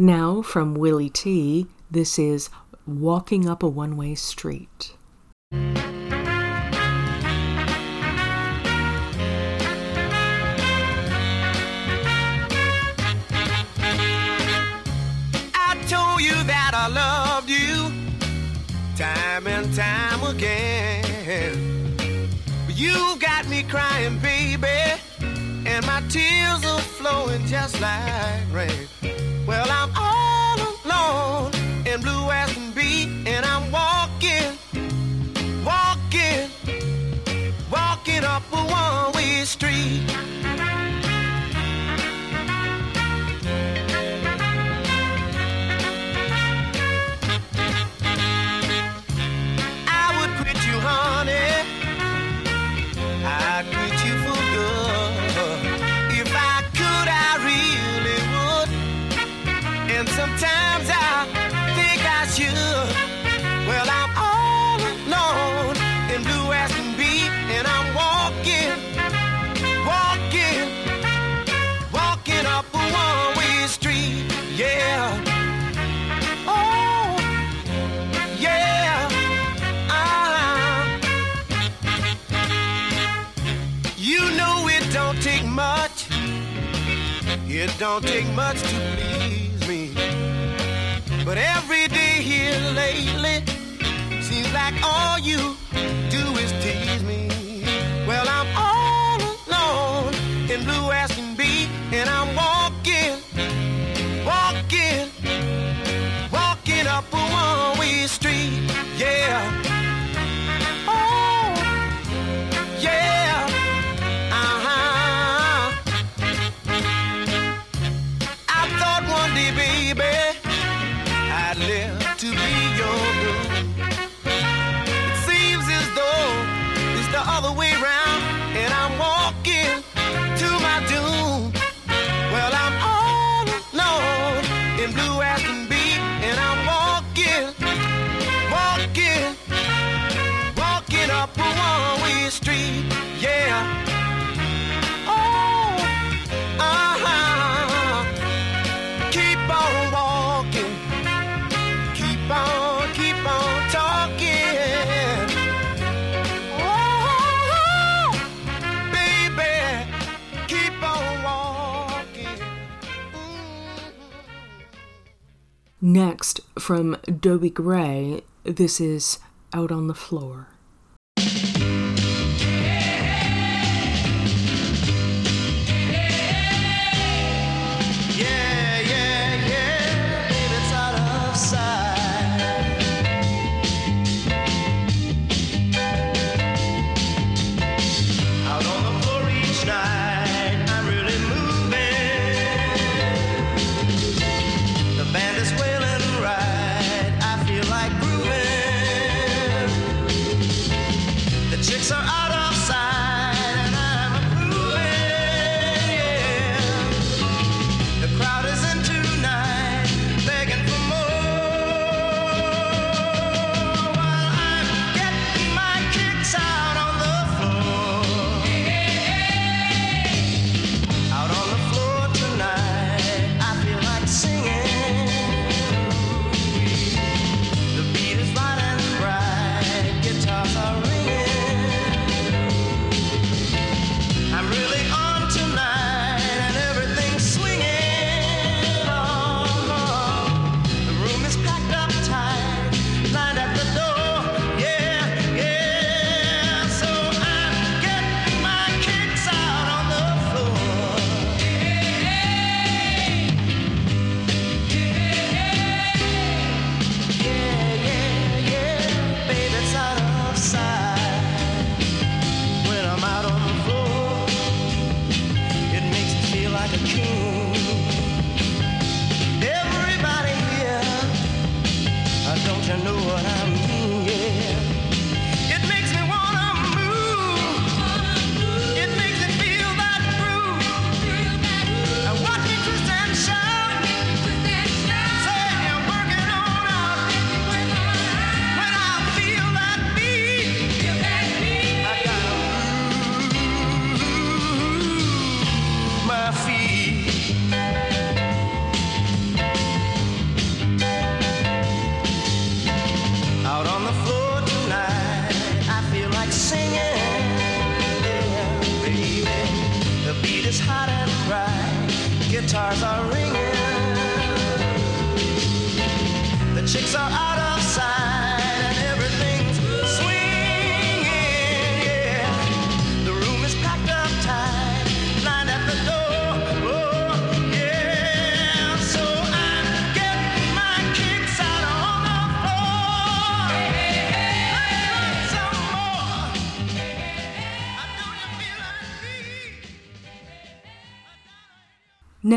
Now, from Willie Tee, this is Walking Up a One Way Street. I told you that I loved you, time and time again. You got me crying, baby, and my tears are flowing just like rain. Well, I'm all alone in blue as can be, and I'm walking, walking, walking up a one-way street. don't take much to please me. But every day here lately seems like all you do is tease me. Well, I'm all alone in blue as can be, and I'm walking, walking, walking up a one-way street. Next, from Dobie Gray, this is Out on the Floor.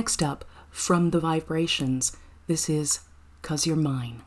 Next up, from the vibrations, this is Cause You're Mine.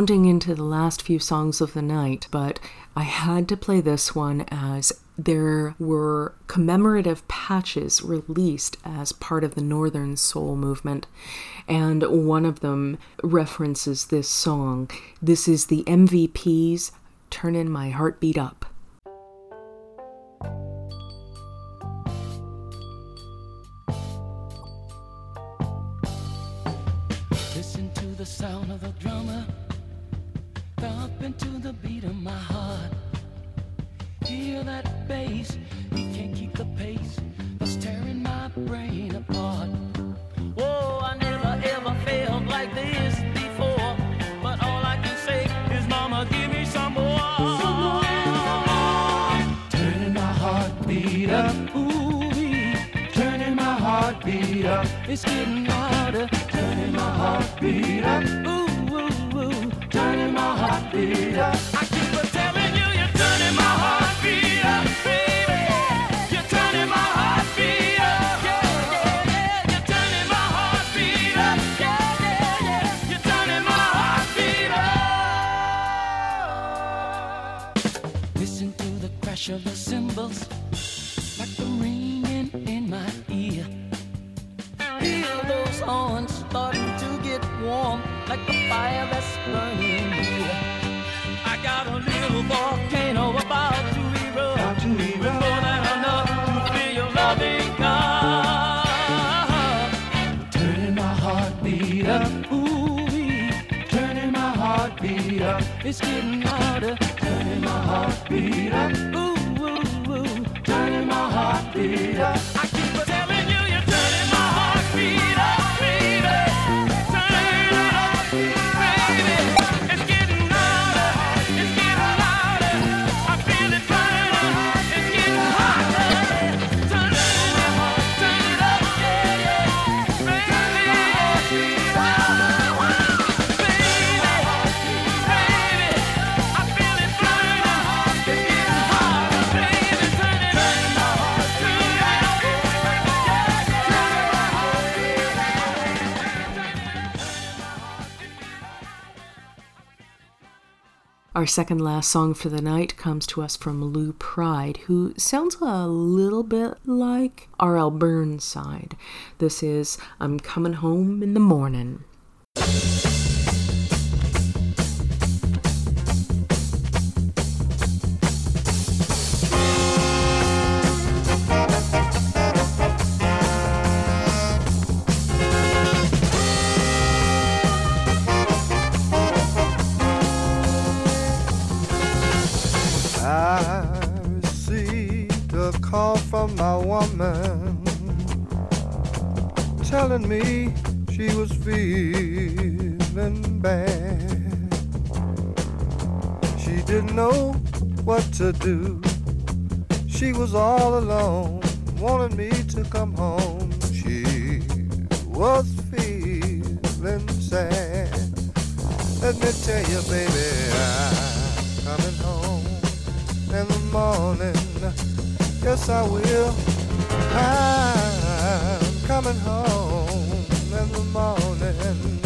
Rounding into the last few songs of the night, but I had to play this one as there were commemorative patches released as part of the Northern Soul movement, and one of them references this song. This is the MVP's Turnin' My Heartbeat Up. Hear that bass, he can't keep the pace, that's tearing my brain apart. Whoa, I never ever felt like this before, but all I can say is, Mama, give me some more. Turning my heartbeat up, ooh, turning my heartbeat up. It's getting louder, turning my heartbeat up, ooh, ooh, ooh, turning my heartbeat up. I keep Horns starting to get warm, like the fire that's burning. I got a little volcano about to erupt, with more than enough to feel your loving. Turning my heartbeat up, ooh, turning my heartbeat up. It's getting louder, turning my heartbeat up, ooh, ooh, ooh, turning my heartbeat up. I Our second last song for the night comes to us from Lou Pride, who sounds a little bit like R.L. Burnside. This is I'm Coming Home in the Morning. Me she was feeling bad. She didn't know what to do. She was all alone, wanted me to come home. She was feeling sad. Let me tell you, baby, I'm coming home in the morning. Yes, I will. I'm coming home morning.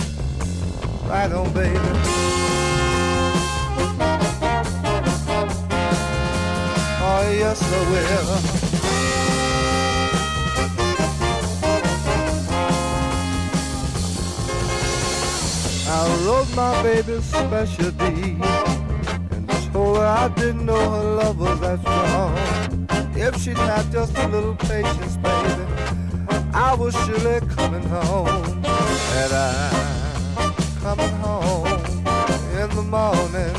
Right on, baby. Oh, yes, I will. I wrote my baby's special deed and told her I didn't know her love was that strong. If she'd had just a little patience, baby, I was surely coming home. And I'm coming home in the morning.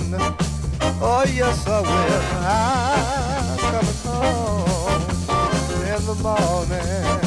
Oh, yes, I will. I'm coming home in the morning.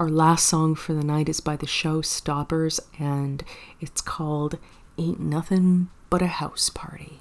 Our last song for the night is by the Showstoppers, and it's called Ain't Nothing But a House Party.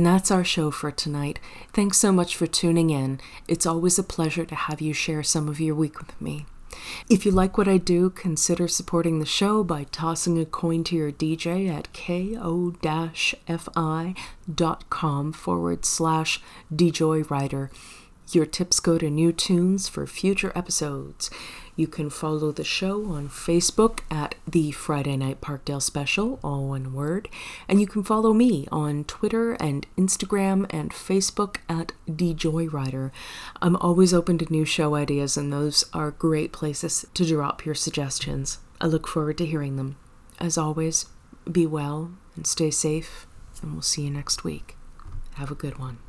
And that's our show for tonight. Thanks so much for tuning in. It's always a pleasure to have you share some of your week with me. If you like what I do, consider supporting the show by tossing a coin to your DJ at ko-fi.com forward slash djoywriter. Your tips go to new tunes for future episodes. You can follow the show on Facebook at the Friday Night Parkdale Special, all one word. And you can follow me on Twitter and Instagram and Facebook at DJoyrider. I'm always open to new show ideas, and those are great places to drop your suggestions. I look forward to hearing them. As always, be well and stay safe, and we'll see you next week. Have a good one.